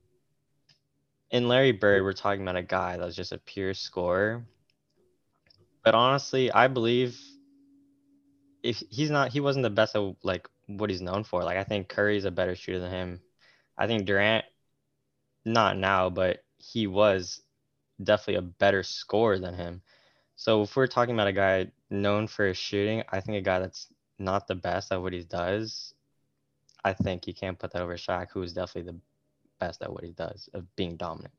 Speaker 3: in Larry Bird, we're talking about a guy that's just a pure scorer. But honestly, I believe if he's not, he wasn't the best at like what he's known for. Like I think Curry's a better shooter than him. I think Durant, not now, but he was definitely a better scorer than him. So if we're talking about a guy known for his shooting, I think a guy that's not the best at what he does, I think you can't put that over Shaq, who is definitely the best at what he does of being dominant.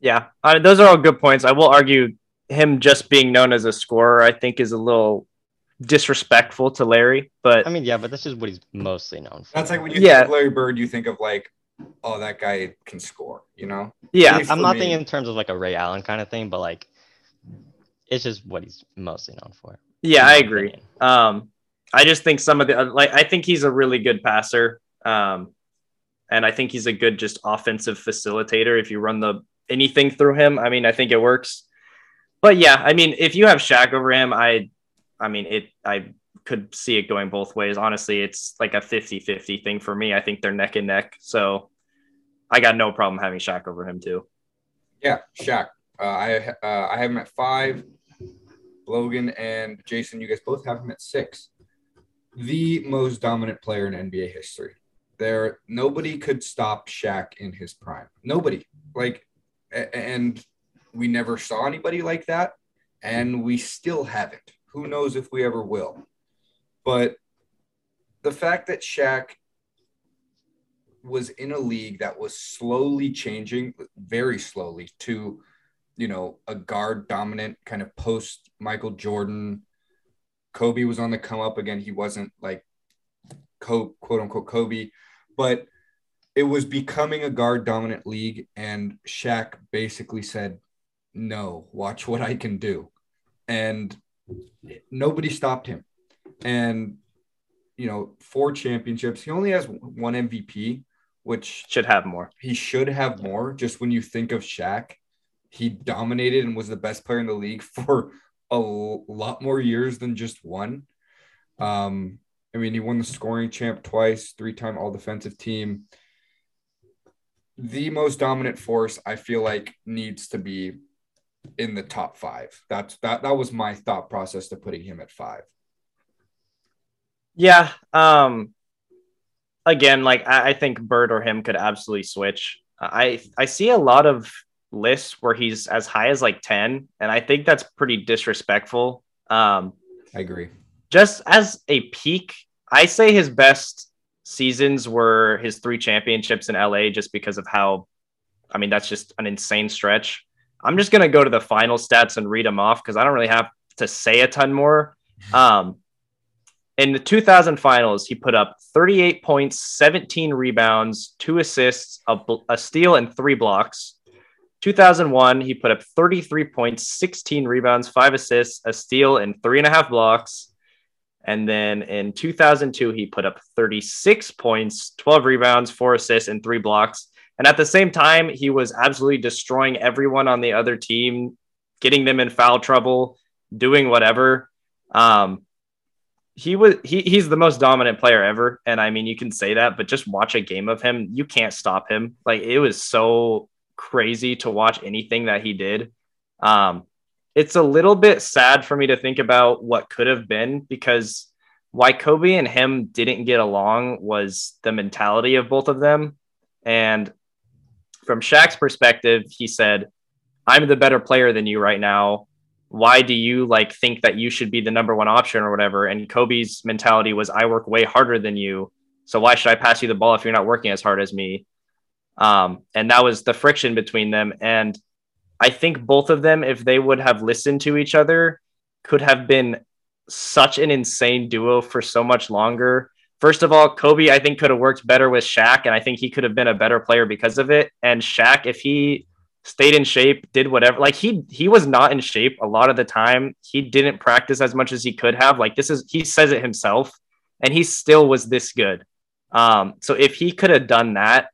Speaker 2: Yeah, uh, those are all good points. I will argue him just being known as a scorer, I think, is a little disrespectful to Larry. But
Speaker 3: I mean, yeah, but this is what he's mostly known for.
Speaker 1: That's like when you
Speaker 2: Yeah.
Speaker 1: think of Larry Bird, you think of like, oh, that guy can score, you know?
Speaker 2: yeah,
Speaker 3: I'm not
Speaker 1: me.
Speaker 3: thinking in terms of like a Ray Allen kind of thing, but like it's just what he's mostly known for.
Speaker 2: yeah, I agree.
Speaker 3: opinion.
Speaker 2: Um, I just think some of the like I think he's a really good passer. Um, and I think he's a good just offensive facilitator. If you run the anything through him, I mean, I think it works. But yeah, I mean, if you have Shaq over him, I, I mean, it. I could see it going both ways. Honestly, it's like a 50-50 thing for me. I think they're neck and neck. So I got no problem having Shaq over him too.
Speaker 1: Yeah, Shaq. Uh, I uh, I have him at five. Logan and Jason, you guys both have him at six. The most dominant player in NBA history. There, nobody could stop Shaq in his prime. Nobody. Like, and we never saw anybody like that, and we still haven't. Who knows if we ever will? But the fact that Shaq was in a league that was slowly changing, very slowly, to you know a guard dominant kind of post Michael Jordan. Kobe was on the come up again. He wasn't like quote unquote Kobe, but it was becoming a guard dominant league, and Shaq basically said, "No, watch what I can do," and nobody stopped him. And you know, four championships. He only has one MVP, which
Speaker 2: Should have more.
Speaker 1: he should have more. Just when you think of Shaq, he dominated and was the best player in the league for a lot more years than just one. Um, I mean, he won the scoring champ twice, three time all defensive team. The most dominant force, I feel like, needs to be in the top five. That's that. That was my thought process to putting him at five.
Speaker 2: Yeah. Um again, like I, I think Bird or him could absolutely switch. I I see a lot of lists where he's as high as like 10, and I think that's pretty disrespectful. Um
Speaker 1: I agree.
Speaker 2: Just as a peak, I say his best seasons were his three championships in LA just because of how I mean that's just an insane stretch. I'm just gonna go to the final stats and read them off because I don't really have to say a ton more. Um, in the 2000 finals, he put up 38 points, 17 rebounds, two assists, a, bl- a steal, and three blocks. 2001, he put up 33 points, 16 rebounds, five assists, a steal, and three and a half blocks. And then in 2002, he put up 36 points, 12 rebounds, four assists, and three blocks. And at the same time, he was absolutely destroying everyone on the other team, getting them in foul trouble, doing whatever. Um, he was he, he's the most dominant player ever, and I mean you can say that, but just watch a game of him, you can't stop him. Like it was so crazy to watch anything that he did. Um, it's a little bit sad for me to think about what could have been because why Kobe and him didn't get along was the mentality of both of them. And from Shaq's perspective, he said, I'm the better player than you right now. Why do you like think that you should be the number one option or whatever? And Kobe's mentality was, I work way harder than you. So why should I pass you the ball if you're not working as hard as me? Um, and that was the friction between them. And I think both of them, if they would have listened to each other, could have been such an insane duo for so much longer. First of all, Kobe, I think, could have worked better with Shaq, and I think he could have been a better player because of it. And Shaq, if he stayed in shape, did whatever, like he he was not in shape a lot of the time. He didn't practice as much as he could have. Like this is he says it himself, and he still was this good. Um, so if he could have done that,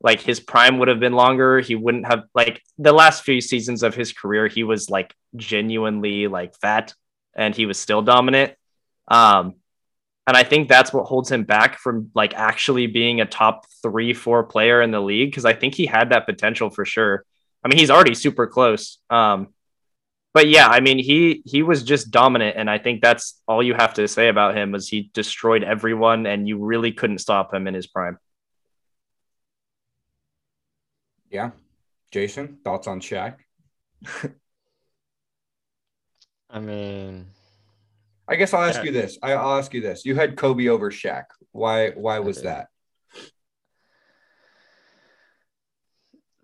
Speaker 2: like his prime would have been longer. He wouldn't have like the last few seasons of his career, he was like genuinely like fat and he was still dominant. Um, and I think that's what holds him back from like actually being a top three, four player in the league. Cause I think he had that potential for sure. I mean, he's already super close. Um, but yeah, I mean, he he was just dominant, and I think that's all you have to say about him was he destroyed everyone, and you really couldn't stop him in his prime.
Speaker 1: Yeah, Jason, thoughts on Shaq?
Speaker 3: I mean,
Speaker 1: I guess I'll ask
Speaker 3: Yeah.
Speaker 1: you this. I- I'll ask you this. You had Kobe over Shaq. Why? Why was that?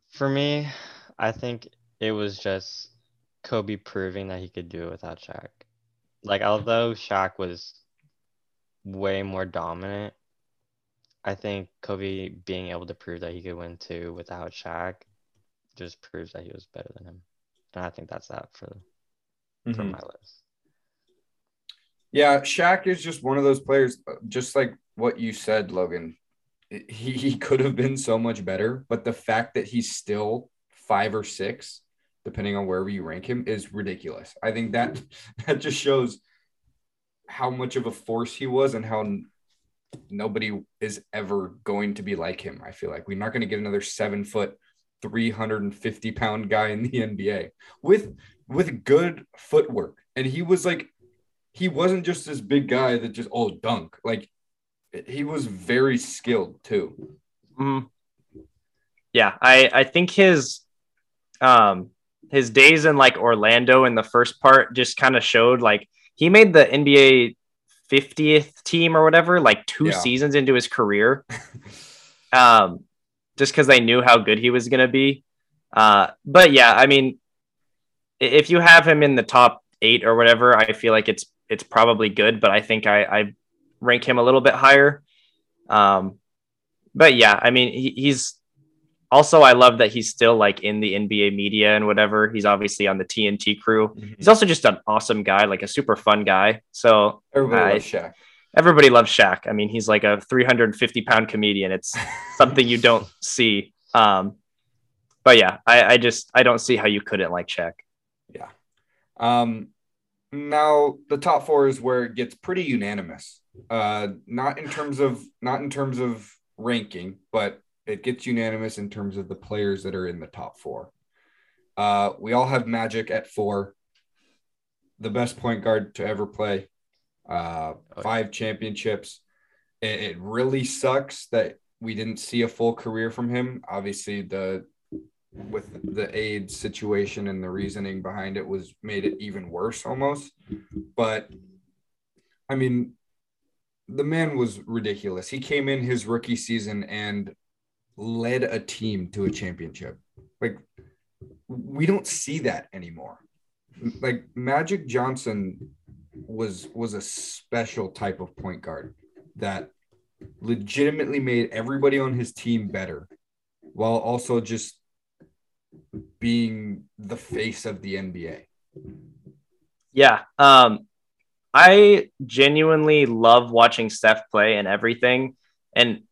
Speaker 3: for me, I think it was just Kobe proving that he could do it without Shaq. Like, although Shaq was way more dominant, I think Kobe being able to prove that he could win too without Shaq just proves that he was better than him. And I think that's that for, for
Speaker 1: Mhm.
Speaker 3: my list.
Speaker 1: Yeah, Shaq is just one of those players, uh, just like what you said, Logan. He, he could have been so much better, but the fact that he's still five or six, depending on wherever you rank him, is ridiculous. I think that that just shows how much of a force he was and how n- nobody is ever going to be like him. I feel like we're not going to get another seven foot, 350 pound guy in the NBA with with good footwork. And he was like he wasn't just this big guy that just oh dunk like he was very skilled too
Speaker 2: Mhm. Yeah, I I think his um his days in like Orlando in the first part just kind of showed like he made the NBA 50th team or whatever like two
Speaker 1: Yeah.
Speaker 2: seasons into his career. um just cuz they knew how good he was going to be. Uh but yeah, I mean if you have him in the top 8 or whatever, I feel like it's it's probably good, but I think I I rank him a little bit higher. Um but yeah, I mean, he, he's also I love that he's still like in the NBA media and whatever. He's obviously on the TNT crew. He's also just an awesome guy, like a super fun guy. So
Speaker 1: everybody
Speaker 2: I-
Speaker 1: loves Shaq.
Speaker 2: everybody loves Shaq. I mean, he's like a 350 pound comedian. It's something you don't see. Um, but yeah, I, I just I don't see how you couldn't like Shaq. Yeah.
Speaker 1: Um now the top four is where it gets pretty unanimous uh not in terms of not in terms of ranking but it gets unanimous in terms of the players that are in the top four uh we all have magic at four the best point guard to ever play uh five championships it, it really sucks that we didn't see a full career from him obviously the with the AIDS situation and the reasoning behind it was made it even worse almost. But I mean, the man was ridiculous. He came in his rookie season and led a team to a championship. Like we don't see that anymore. Like Magic Johnson was was a special type of point guard that legitimately made everybody on his team better while also just being the face of the NBA.
Speaker 2: Yeah. Um, I genuinely love watching Steph play and everything. And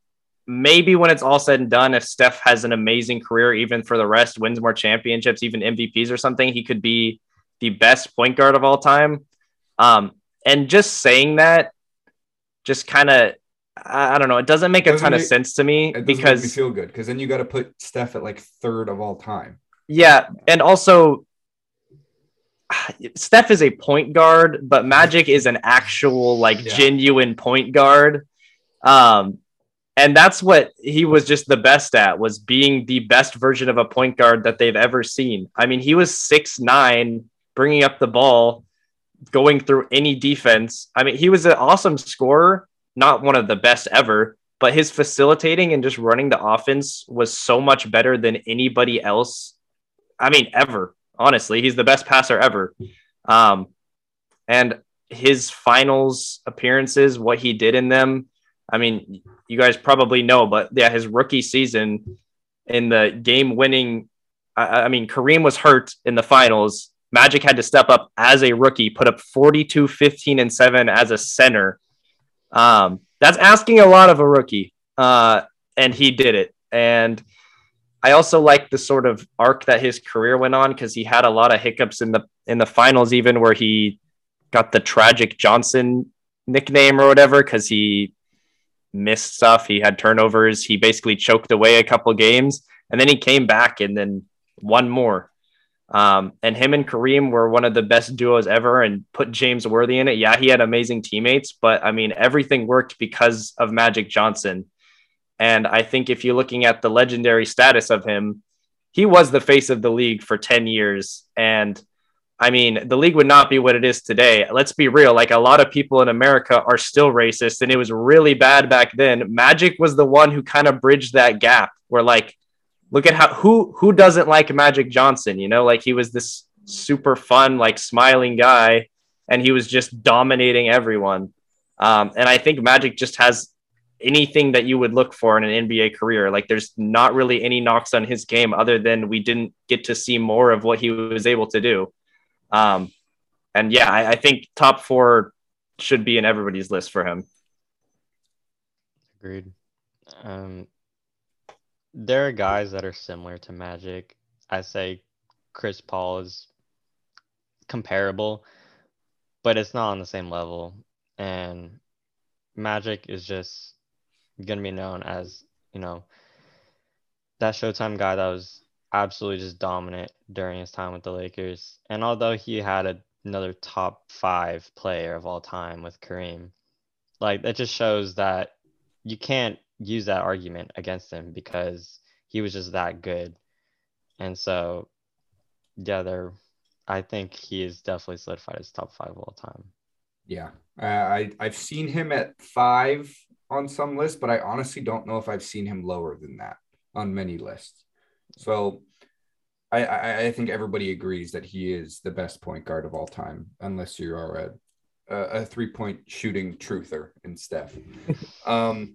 Speaker 2: maybe when it's all said and done, if Steph has an amazing career, even for the rest, wins more championships, even MVPs or something, he could be the best point guard of all time. Um, and just saying that just kind of, I, I don't know, it doesn't make a
Speaker 1: Doesn't
Speaker 2: ton of sense to me
Speaker 1: make me
Speaker 2: because
Speaker 1: feel good because then you got to put Steph at like third of all time.
Speaker 2: Yeah, and also Steph is a point guard, but Magic is an actual like
Speaker 1: Yeah.
Speaker 2: genuine point guard. Um and that's what he was just the best at was being the best version of a point guard that they've ever seen. I mean, he was six nine, bringing up the ball, going through any defense. I mean, he was an awesome scorer, not one of the best ever, but his facilitating and just running the offense was so much better than anybody else I mean, ever. Honestly, he's the best passer ever. Um, And his finals appearances, what he did in them, I mean, you guys probably know, but yeah, his rookie season in the game winning, I, I mean, Kareem was hurt in the finals. Magic had to step up as a rookie, put up 42, 15, and 7 as a center. Um, that's asking a lot of a rookie. Uh, and he did it. And I also like the sort of arc that his career went on because he had a lot of hiccups in the in the finals, even where he got the tragic Johnson nickname or whatever because he missed stuff. He had turnovers. He basically choked away a couple games, and then he came back and then won more. Um, and him and Kareem were one of the best duos ever, and put James Worthy in it. Yeah, he had amazing teammates, but I mean everything worked because of Magic Johnson. And I think if you're looking at the legendary status of him, he was the face of the league for 10 years. And I mean, the league would not be what it is today. Let's be real. Like a lot of people in America are still racist, and it was really bad back then. Magic was the one who kind of bridged that gap where, like, look at how who who doesn't like Magic Johnson? You know, like he was this super fun, like smiling guy, and he was just dominating everyone. Um, and I think Magic just has anything that you would look for in an NBA career. Like there's not really any knocks on his game other than we didn't get to see more of what he was able to do. Um, and yeah, I, I think top four should be in everybody's list for him.
Speaker 3: Agreed. Um, there are guys that are similar to Magic. I say Chris Paul is comparable, but it's not on the same level. And Magic is just going to be known as, you know, that Showtime guy that was absolutely just dominant during his time with the Lakers. And although he had a, another top five player of all time with Kareem, like that just shows that you can't use that argument against him because he was just that good. And so, yeah, there, I think he is definitely solidified as top five of all time.
Speaker 1: Yeah, uh, I I've seen him at five on some lists, but I honestly don't know if I've seen him lower than that on many lists. So I, I, I think everybody agrees that he is the best point guard of all time, unless you are a, a, three point shooting truther in Steph. um,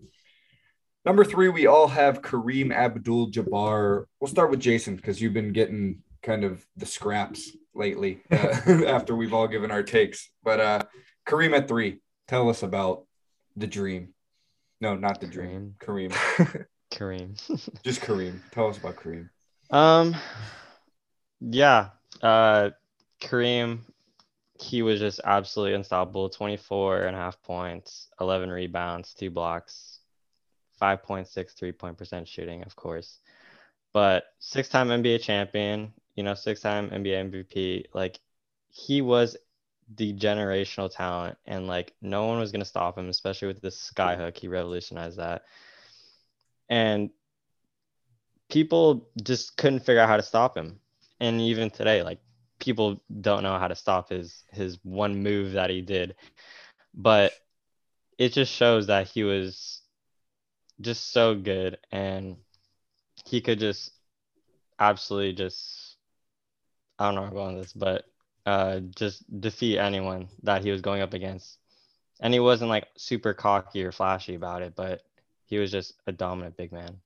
Speaker 1: number three, we all have Kareem Abdul Jabbar. We'll start with Jason because you've been getting kind of the scraps lately uh, after we've all given our takes. But uh, Kareem at three, tell us about the dream. No, not the dream. Kareem.
Speaker 3: Kareem.
Speaker 1: Just Kareem. Tell us about Kareem.
Speaker 3: Um, yeah. Uh, Kareem, he was just absolutely unstoppable. 24 and a half points, 11 rebounds, two blocks, 5.6 three point percent shooting, of course. But six time NBA champion, you know, six time NBA MVP. Like, he was the generational talent and like no one was going to stop him especially with this skyhook. he revolutionized that and people just couldn't figure out how to stop him and even today like people don't know how to stop his his one move that he did but it just shows that he was just so good and he could just absolutely just I don't know about this, but uh, just defeat anyone that he was going up against. And he wasn't like super cocky or flashy about it, but he was just a dominant big man.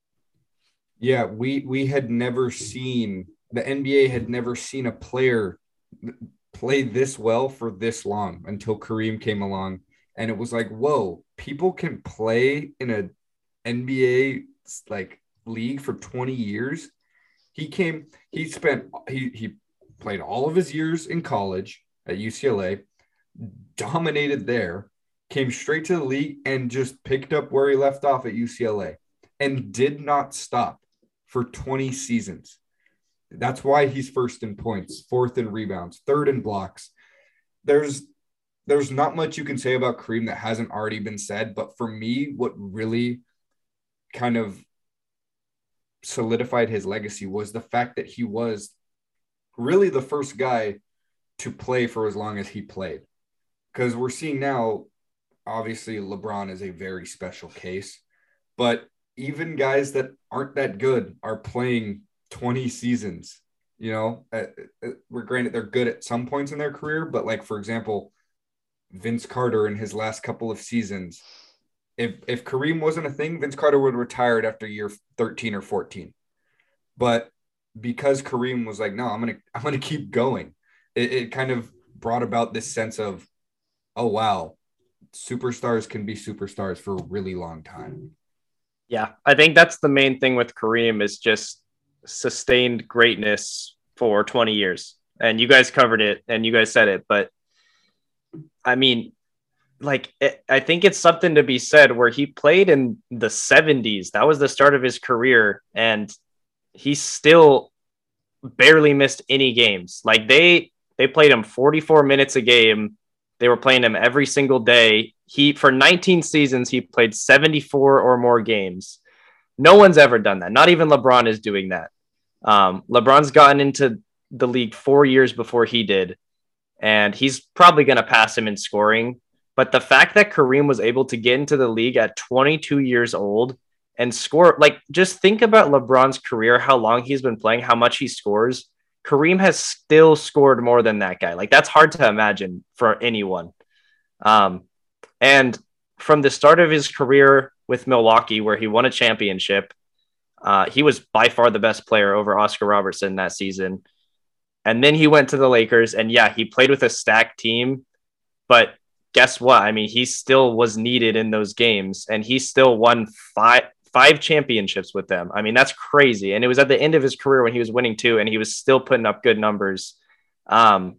Speaker 1: Yeah, we we had never seen the NBA had never seen a player play this well for this long until Kareem came along, and it was like, whoa, people can play in a NBA like league for 20 years. He came, he spent, he he played all of his years in college at UCLA, dominated there, came straight to the league and just picked up where he left off at UCLA and did not stop for 20 seasons. That's why he's first in points, fourth in rebounds, third in blocks. There's there's not much you can say about Kareem that hasn't already been said, but for me what really kind of solidified his legacy was the fact that he was really the first guy to play for as long as he played. Because we're seeing now, obviously, LeBron is a very special case, but even guys that aren't that good are playing 20 seasons. You know, uh, uh, we're granted they're good at some points in their career, but like, for example, Vince Carter in his last couple of seasons. If if Kareem wasn't a thing, Vince Carter would have retired after year 13 or 14. But because Kareem was like, no, I'm gonna I'm gonna keep going. It, it kind of brought about this sense of, oh wow, superstars can be superstars for a really long time.
Speaker 2: Yeah, I think that's the main thing with Kareem is just sustained greatness for 20 years. And you guys covered it and you guys said it, but I mean, like it, I think it's something to be said where he played in the 70s. That was the start of his career and he still barely missed any games. Like they they played him 44 minutes a game. They were playing him every single day. He for 19 seasons he played 74 or more games. No one's ever done that. Not even LeBron is doing that. Um, LeBron's gotten into the league four years before he did, and he's probably going to pass him in scoring. But the fact that Kareem was able to get into the league at 22 years old and score, like, just think about LeBron's career, how long he's been playing, how much he scores. Kareem has still scored more than that guy. Like, that's hard to imagine for anyone. Um, and from the start of his career with Milwaukee, where he won a championship, uh, he was by far the best player over Oscar Robertson that season. And then he went to the Lakers, and yeah, he played with a stacked team, but guess what? I mean, he still was needed in those games, and he still won five five championships with them. I mean, that's crazy. And it was at the end of his career when he was winning too, and he was still putting up good numbers. Um,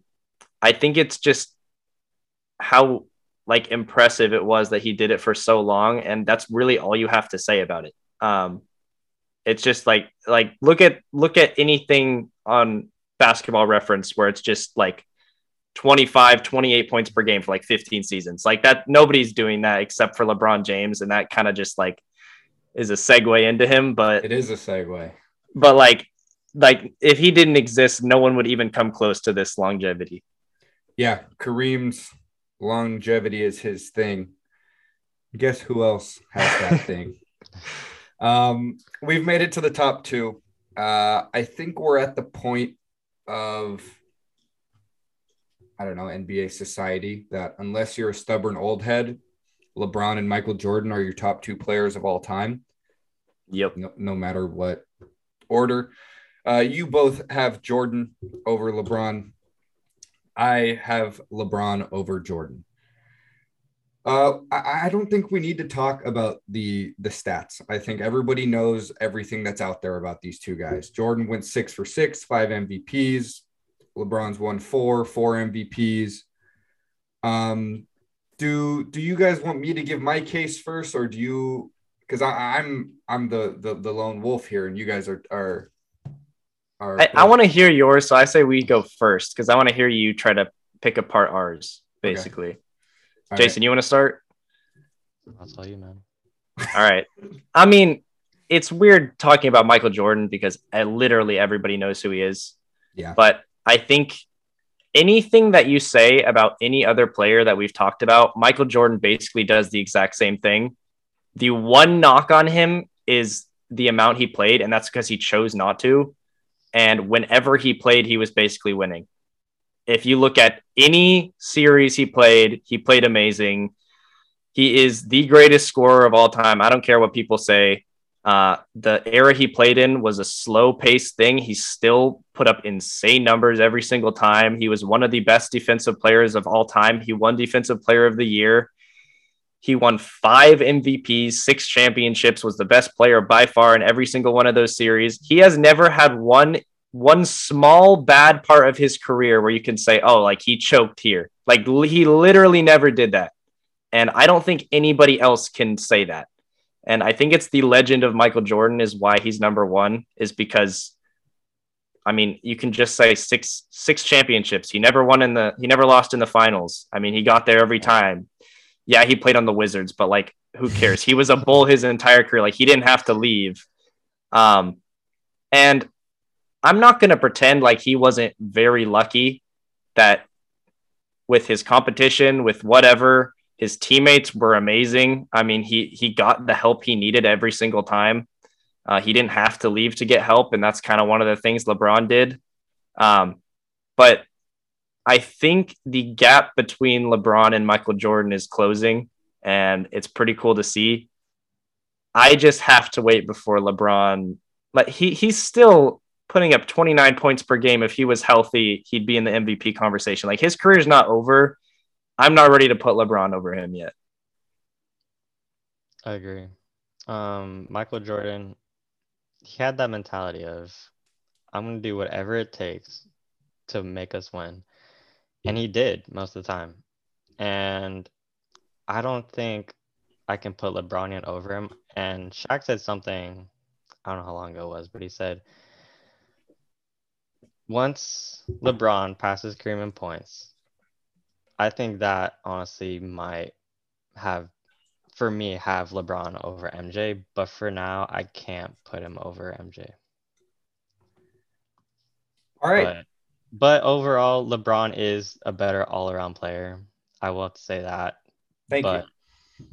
Speaker 2: I think it's just how like impressive it was that he did it for so long, and that's really all you have to say about it. Um, it's just like like look at look at anything on basketball reference where it's just like 25 28 points per game for like 15 seasons like that nobody's doing that except for lebron james and that kind of just like is a segue into him but
Speaker 1: it is a segue.
Speaker 2: but like like if he didn't exist no one would even come close to this longevity.
Speaker 1: Yeah kareem's longevity is his thing. Guess who else has that thing? Um we've made it to the top two. Uh i think we're at the point of I don't know, NBA society that unless you're a stubborn old head, LeBron and Michael Jordan are your top two players of all time.
Speaker 2: Yep.
Speaker 1: No, no matter what order. Uh, you both have Jordan over LeBron. I have LeBron over Jordan. Uh, I, I don't think we need to talk about the the stats. I think everybody knows everything that's out there about these two guys. Jordan went six for six, five MVPs. LeBron's won four, four MVPs. Um, do do you guys want me to give my case first, or do you? Because I'm I'm the, the the lone wolf here, and you guys are are.
Speaker 2: are I, I want to hear yours, so I say we go first because I want to hear you try to pick apart ours, basically. Okay. Jason, right. you want to start?
Speaker 3: I'll tell you, man.
Speaker 2: All right. I mean, it's weird talking about Michael Jordan because I, literally everybody knows who he is.
Speaker 1: Yeah.
Speaker 2: But I think anything that you say about any other player that we've talked about, Michael Jordan basically does the exact same thing. The one knock on him is the amount he played, and that's because he chose not to. And whenever he played, he was basically winning if you look at any series he played, he played amazing. He is the greatest scorer of all time. I don't care what people say. Uh, the era he played in was a slow paced thing. He still put up insane numbers every single time. He was one of the best defensive players of all time. He won Defensive Player of the Year. He won five MVPs, six championships, was the best player by far in every single one of those series. He has never had one one small bad part of his career where you can say, oh, like he choked here. Like he literally never did that. And I don't think anybody else can say that. And I think it's the legend of Michael Jordan is why he's number one, is because I mean, you can just say six six championships. He never won in the he never lost in the finals. I mean, he got there every time. Yeah, he played on the Wizards, but like who cares? He was a bull his entire career. Like he didn't have to leave. Um and I'm not going to pretend like he wasn't very lucky that with his competition, with whatever, his teammates were amazing. I mean, he he got the help he needed every single time. Uh, he didn't have to leave to get help, and that's kind of one of the things LeBron did. Um, but I think the gap between LeBron and Michael Jordan is closing, and it's pretty cool to see. I just have to wait before LeBron. Like he he's still putting up 29 points per game. If he was healthy, he'd be in the MVP conversation. Like his career is not over. I'm not ready to put LeBron over him yet.
Speaker 3: I agree. Um, Michael Jordan, he had that mentality of, I'm going to do whatever it takes to make us win. And he did most of the time. And I don't think I can put LeBron over him. And Shaq said something, I don't know how long ago it was, but he said, once LeBron passes Kareem in points, I think that honestly might have, for me, have LeBron over MJ. But for now, I can't put him over MJ.
Speaker 1: All right.
Speaker 3: But, but overall, LeBron is a better all around player. I will have to say that.
Speaker 1: Thank
Speaker 3: but,
Speaker 1: you.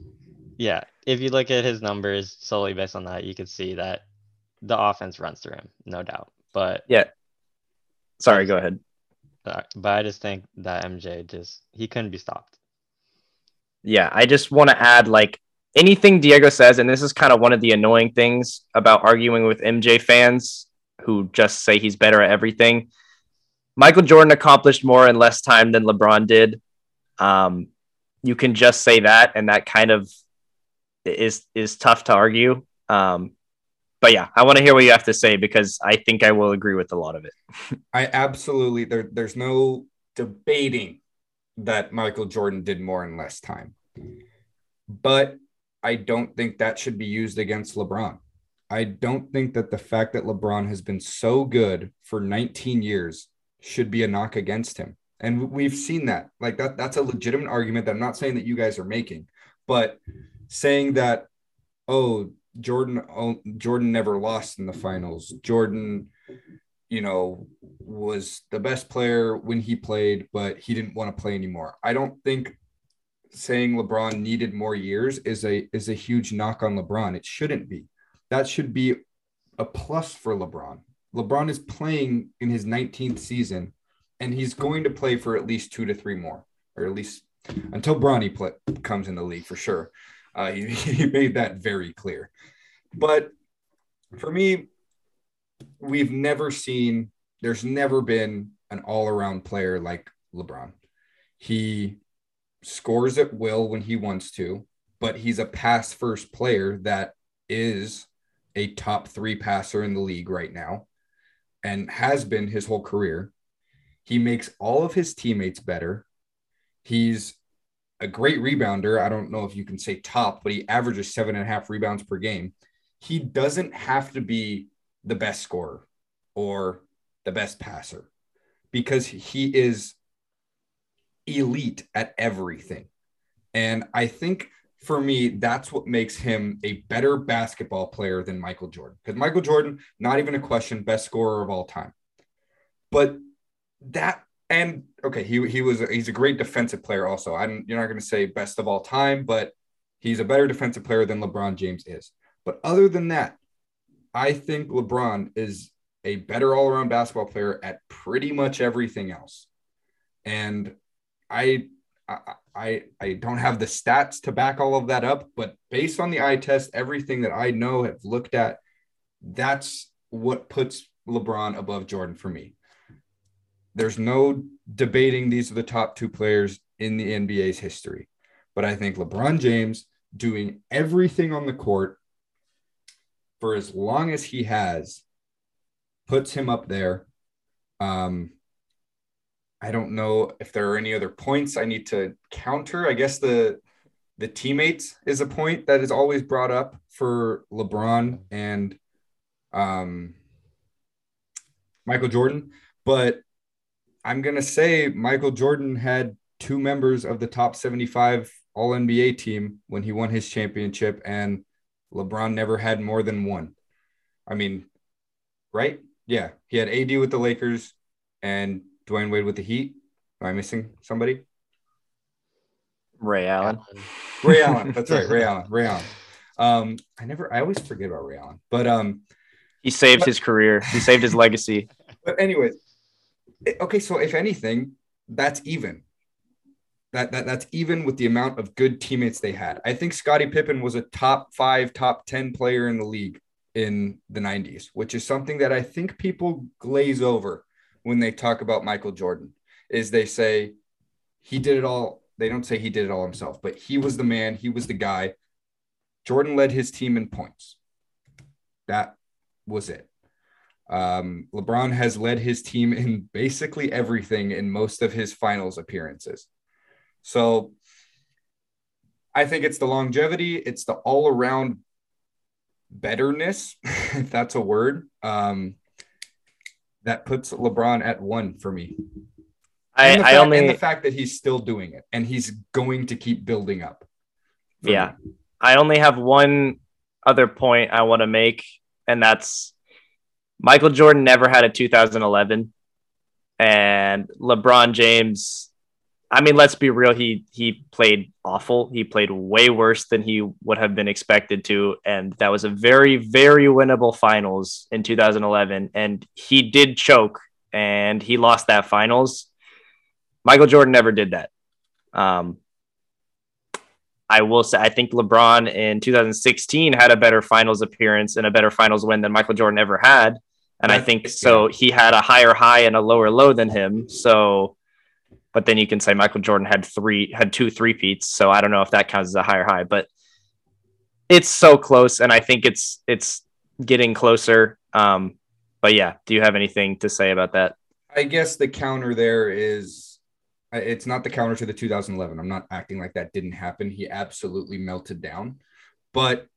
Speaker 3: Yeah. If you look at his numbers solely based on that, you can see that the offense runs through him, no doubt. But
Speaker 2: yeah. Sorry, go ahead.
Speaker 3: Uh, but I just think that MJ just he couldn't be stopped.
Speaker 2: Yeah, I just want to add like anything Diego says, and this is kind of one of the annoying things about arguing with MJ fans who just say he's better at everything. Michael Jordan accomplished more in less time than LeBron did. Um, you can just say that, and that kind of is is tough to argue. Um, but yeah, I want to hear what you have to say because I think I will agree with a lot of it.
Speaker 1: I absolutely there. There's no debating that Michael Jordan did more in less time, but I don't think that should be used against LeBron. I don't think that the fact that LeBron has been so good for 19 years should be a knock against him. And we've seen that. Like that that's a legitimate argument that I'm not saying that you guys are making, but saying that oh, Jordan oh, Jordan never lost in the finals. Jordan you know was the best player when he played, but he didn't want to play anymore. I don't think saying LeBron needed more years is a is a huge knock on LeBron. It shouldn't be. That should be a plus for LeBron. LeBron is playing in his 19th season, and he's going to play for at least two to three more, or at least until Bronny play, comes in the league for sure. Uh, he, he made that very clear. But for me, we've never seen, there's never been an all around player like LeBron. He scores at will when he wants to, but he's a pass first player that is a top three passer in the league right now and has been his whole career. He makes all of his teammates better. He's a great rebounder. I don't know if you can say top, but he averages seven and a half rebounds per game. He doesn't have to be the best scorer or the best passer because he is elite at everything. And I think for me, that's what makes him a better basketball player than Michael Jordan. Because Michael Jordan, not even a question, best scorer of all time. But that and okay, he he was he's a great defensive player also. I'm you're not going to say best of all time, but he's a better defensive player than LeBron James is. But other than that, I think LeBron is a better all-around basketball player at pretty much everything else. And I I, I don't have the stats to back all of that up, but based on the eye test, everything that I know have looked at, that's what puts LeBron above Jordan for me. There's no debating these are the top two players in the NBA's history. But I think LeBron James doing everything on the court for as long as he has puts him up there. Um, I don't know if there are any other points I need to counter. I guess the the teammates is a point that is always brought up for LeBron and um, Michael Jordan, but I'm gonna say Michael Jordan had two members of the top 75 All NBA team when he won his championship, and LeBron never had more than one. I mean, right? Yeah, he had AD with the Lakers and Dwyane Wade with the Heat. Am I missing somebody?
Speaker 2: Ray Allen.
Speaker 1: Ray Allen. That's right. Ray Allen. Ray Allen. Um, I never, I always forget about Ray Allen, but um,
Speaker 2: he saved but, his career. He saved his legacy.
Speaker 1: But anyways, okay. So if anything, that's even. That, that that's even with the amount of good teammates they had. I think Scottie Pippen was a top five, top 10 player in the league in the 90s, which is something that I think people glaze over when they talk about Michael Jordan. Is they say he did it all. They don't say he did it all himself, but he was the man, he was the guy. Jordan led his team in points. That was it. Um, LeBron has led his team in basically everything in most of his finals appearances. So I think it's the longevity, it's the all around betterness, if that's a word, um, that puts LeBron at one for me.
Speaker 2: I,
Speaker 1: the,
Speaker 2: I
Speaker 1: fact,
Speaker 2: only
Speaker 1: and the fact that he's still doing it and he's going to keep building up.
Speaker 2: Yeah.
Speaker 1: me.
Speaker 2: I only have one other point I want to make, and that's Michael Jordan never had a 2011, and LeBron James. I mean, let's be real. He he played awful. He played way worse than he would have been expected to, and that was a very very winnable finals in 2011. And he did choke, and he lost that finals. Michael Jordan never did that. Um, I will say I think LeBron in 2016 had a better finals appearance and a better finals win than Michael Jordan ever had. And I think so he had a higher high and a lower low than him. So but then you can say Michael Jordan had three had two three peats. So I don't know if that counts as a higher high, but it's so close and I think it's it's getting closer. Um but yeah, do you have anything to say about that?
Speaker 1: I guess the counter there is it's not the counter to the 2011. I'm not acting like that didn't happen. He absolutely melted down. But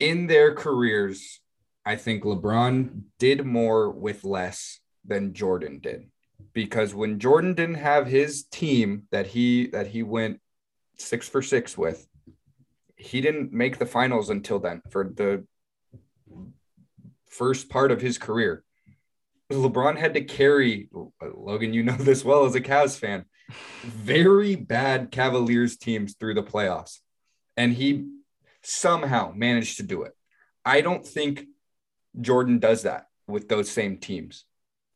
Speaker 1: in their careers, I think LeBron did more with less than Jordan did. Because when Jordan didn't have his team that he that he went 6 for 6 with, he didn't make the finals until then for the first part of his career. LeBron had to carry Logan, you know this well as a Cavs fan, very bad Cavaliers teams through the playoffs. And he somehow managed to do it. I don't think Jordan does that with those same teams.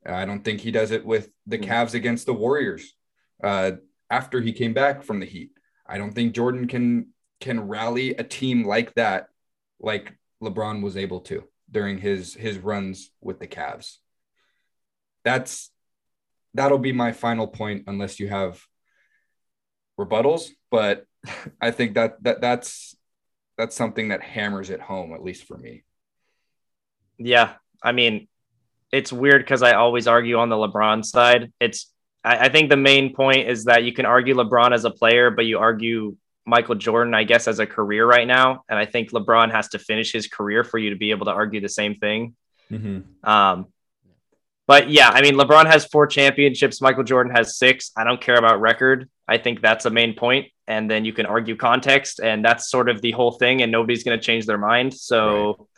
Speaker 1: I don't think he does it with the Cavs against the Warriors uh, after he came back from the Heat. I don't think Jordan can can rally a team like that, like LeBron was able to during his his runs with the Cavs. That's that'll be my final point unless you have rebuttals but i think that that that's that's something that hammers it home at least for me.
Speaker 2: Yeah, I mean, it's weird because I always argue on the LeBron side. It's I, I think the main point is that you can argue LeBron as a player, but you argue Michael Jordan, I guess, as a career right now. And I think LeBron has to finish his career for you to be able to argue the same thing. Um, but yeah, I mean, LeBron has four championships. Michael Jordan has six. I don't care about record. I think that's the main point. And then you can argue context, and that's sort of the whole thing. And nobody's going to change their mind. So,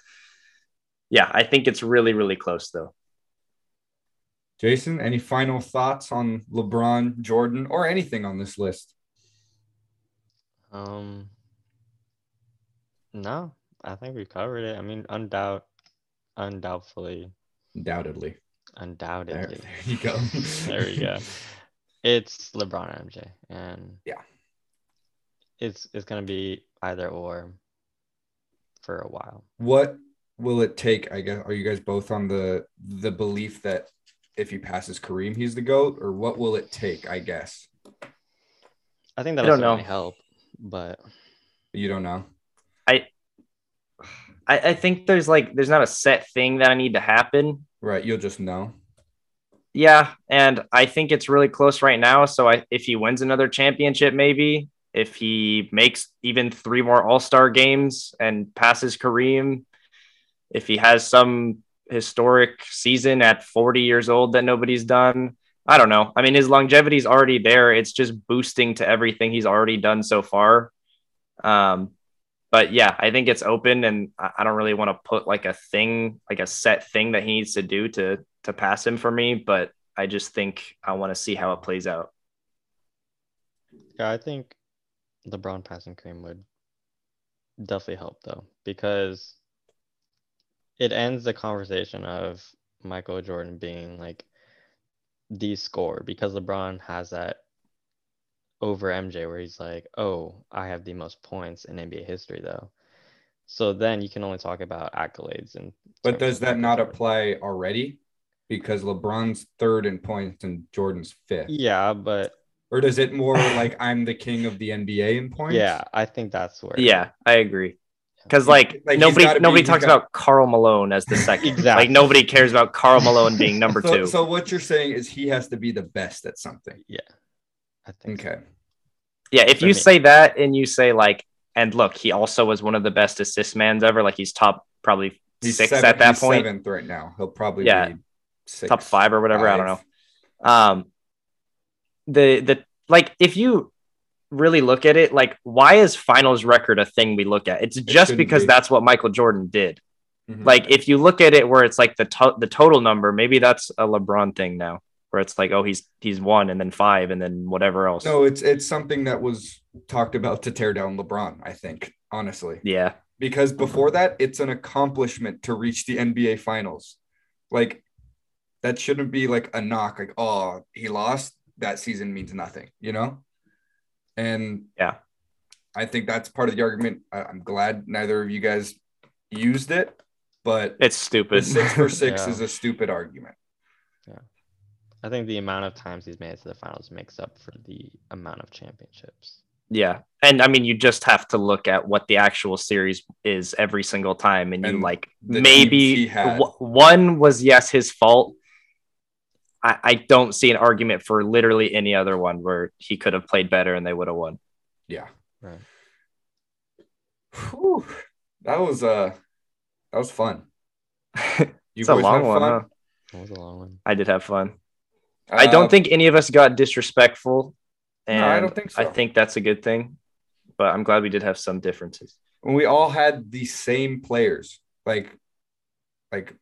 Speaker 2: yeah, I think it's really, really close, though.
Speaker 1: Jason any final thoughts on lebron jordan or anything on this list
Speaker 3: Um, no, I think we covered it. I mean, undoubt, undoubtedly,
Speaker 1: undoubtedly there,
Speaker 3: undoubtedly.
Speaker 1: there you go
Speaker 3: there we go. It's LeBron and MJ, and
Speaker 1: Yeah.
Speaker 3: it's it's gonna be either or for a while.
Speaker 1: what will it take i guess are you guys both on the the belief that if he passes kareem he's the goat or what will it take i guess
Speaker 3: I think
Speaker 2: I
Speaker 3: that'll
Speaker 2: don't know.
Speaker 3: certainly help, but
Speaker 1: you don't know
Speaker 2: I, I think there's like there's not a set thing that I need to happen.
Speaker 1: right you'll just know
Speaker 2: Yeah, and I think it's really close right now. So I, if he wins another championship, maybe if he makes even three more All Star games and passes Kareem, if he has some historic season at 40 years old that nobody's done, I don't know. I mean, his longevity is already there. It's just boosting to everything he's already done so far. Um, but yeah, I think it's open, and I don't really want to put like a thing, like a set thing that he needs to do to to pass him for me. But I just think I want to see how it plays out.
Speaker 3: yeah, I think LeBron passing Kareem would definitely help though, because it ends the conversation of Michael Jordan being like the score because LeBron has that over MJ where he's like, oh, I have the most points in NBA history though. So then you can only talk about accolades and.
Speaker 1: But does that not apply already? Because LeBron's third in points and Jordan's fifth.
Speaker 3: Yeah, but.
Speaker 1: Or does it more like I'm the king of the NBA in points?
Speaker 3: Yeah, I think that's where.
Speaker 2: Yeah, I agree. Because like,
Speaker 1: Like, he's
Speaker 2: nobody
Speaker 1: be-
Speaker 2: nobody talks
Speaker 1: got-
Speaker 2: about Karl Malone as the second.
Speaker 3: Exactly.
Speaker 2: Like nobody cares about Karl Malone being number
Speaker 1: So,
Speaker 2: two.
Speaker 1: so what you're saying is he has to be the best at something.
Speaker 3: Yeah, I think. so.
Speaker 1: Okay.
Speaker 2: yeah, if
Speaker 3: for
Speaker 2: you
Speaker 3: me.
Speaker 2: say that and you say like, and look, he also was one of the best assist mans ever. Like he's top probably
Speaker 1: He's
Speaker 2: six
Speaker 1: seven-
Speaker 2: at that
Speaker 1: he's
Speaker 2: point,
Speaker 1: seventh right now. He'll probably
Speaker 2: Yeah.
Speaker 1: be six,
Speaker 2: top five or whatever. I don't know. um the the like if you really look at it like why is finals record a thing we look at it's just
Speaker 1: shouldn't
Speaker 2: because
Speaker 1: be.
Speaker 2: that's what michael jordan did
Speaker 1: Mhm.
Speaker 2: like if you look at it where it's like the to- the total number maybe that's a lebron thing now where it's like oh he's he's one and then five and then whatever else
Speaker 1: no, it's it's something that was talked about to tear down LeBron. I think honestly,
Speaker 2: yeah
Speaker 1: because before that, it's an accomplishment to reach the NBA Finals. Like that shouldn't be like a knock. Like oh, he lost. That season means nothing. You know. And
Speaker 2: Yeah.
Speaker 1: I think that's part of the argument. I, I'm glad neither of you guys used it, but
Speaker 2: it's stupid
Speaker 1: six for six
Speaker 3: Yeah.
Speaker 1: is a stupid argument. Yeah.
Speaker 3: I think the amount of times he's made it to the finals makes up for the amount of championships.
Speaker 2: yeah and i mean you just have to look at what the actual series is every single time and you like maybe w- one was yes his fault I, I don't see an argument for literally any other one where he could have played better and they would have won
Speaker 1: Yeah.
Speaker 3: Right.
Speaker 1: Whew. That was uh that was fun. You
Speaker 2: it's a long one huh?
Speaker 3: That was a long one.
Speaker 2: i did have fun i don't
Speaker 1: Uh,
Speaker 2: think any of us got disrespectful and
Speaker 1: No, I don't think so.
Speaker 2: i think that's a good thing but i'm glad we did have some differences
Speaker 1: when we all had the same players, like like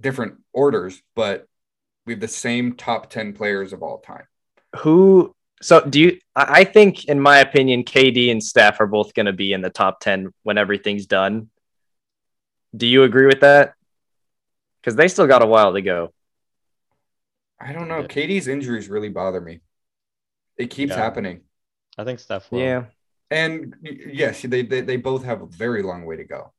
Speaker 1: different orders, but we have the same top 10 players of all time.
Speaker 2: who so do you i I think in my opinion kd and steph are both going to be in the top 10 when everything's done do you agree with that because they still got a while to go
Speaker 1: I don't know.
Speaker 3: Yeah.
Speaker 1: KD's injuries really bother me. It keeps
Speaker 3: Yeah.
Speaker 1: happening.
Speaker 3: I think Steph will.
Speaker 2: yeah
Speaker 1: And yes, they, they they both have a very long way to go.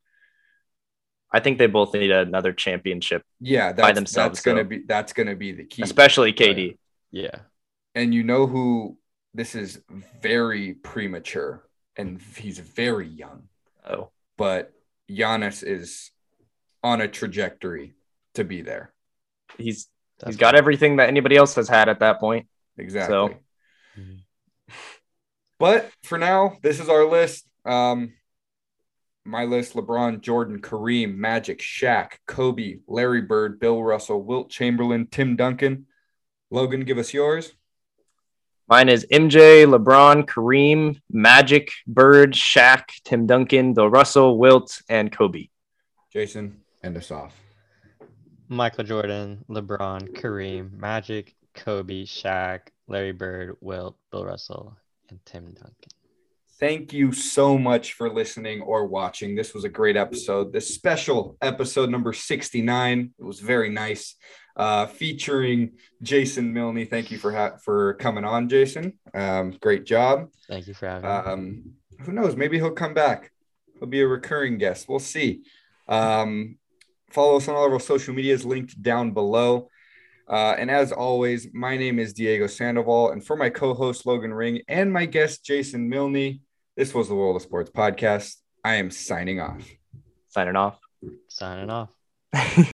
Speaker 2: I think they both need another championship
Speaker 1: Yeah, that's,
Speaker 2: themselves,
Speaker 1: that's gonna be that's gonna be the key.
Speaker 2: especially kd
Speaker 3: Yeah.
Speaker 1: and you know who this is very premature and he's very young,
Speaker 2: oh
Speaker 1: but Giannis is on a trajectory to be there.
Speaker 2: he's he's
Speaker 3: definitely.
Speaker 2: got everything that anybody else has had at that point
Speaker 1: Exactly.
Speaker 3: Mhm.
Speaker 1: But for now, this is our list. Um, my list: LeBron, Jordan, Kareem, Magic, Shaq, Kobe, Larry Bird, Bill Russell, Wilt Chamberlain, Tim Duncan. Logan, give us yours.
Speaker 2: Mine is MJ, LeBron, Kareem, Magic, Bird, Shaq, Tim Duncan, Bill Russell, Wilt, and Kobe.
Speaker 1: Jason, end us off.
Speaker 3: Michael Jordan, LeBron, Kareem, Magic, Kobe, Shaq, Larry Bird, Wilt, Bill Russell, and Tim Duncan.
Speaker 1: Thank you so much for listening or watching. This was a great episode. This special episode number 69. It was very nice. Uh, featuring Jason Milne. Thank you for ha- for coming on, Jason. Um, great job.
Speaker 3: Thank you for having me.
Speaker 1: Um, who knows? Maybe he'll come back. He'll be a recurring guest. We'll see. Um, follow us on all of our social medias linked down below. Uh, and as always, my name is Diego Sandoval. And for my co host, Logan Ring, and my guest, Jason Milne, this was the World of Sports podcast. I am signing off.
Speaker 2: Signing off.
Speaker 3: Signing off.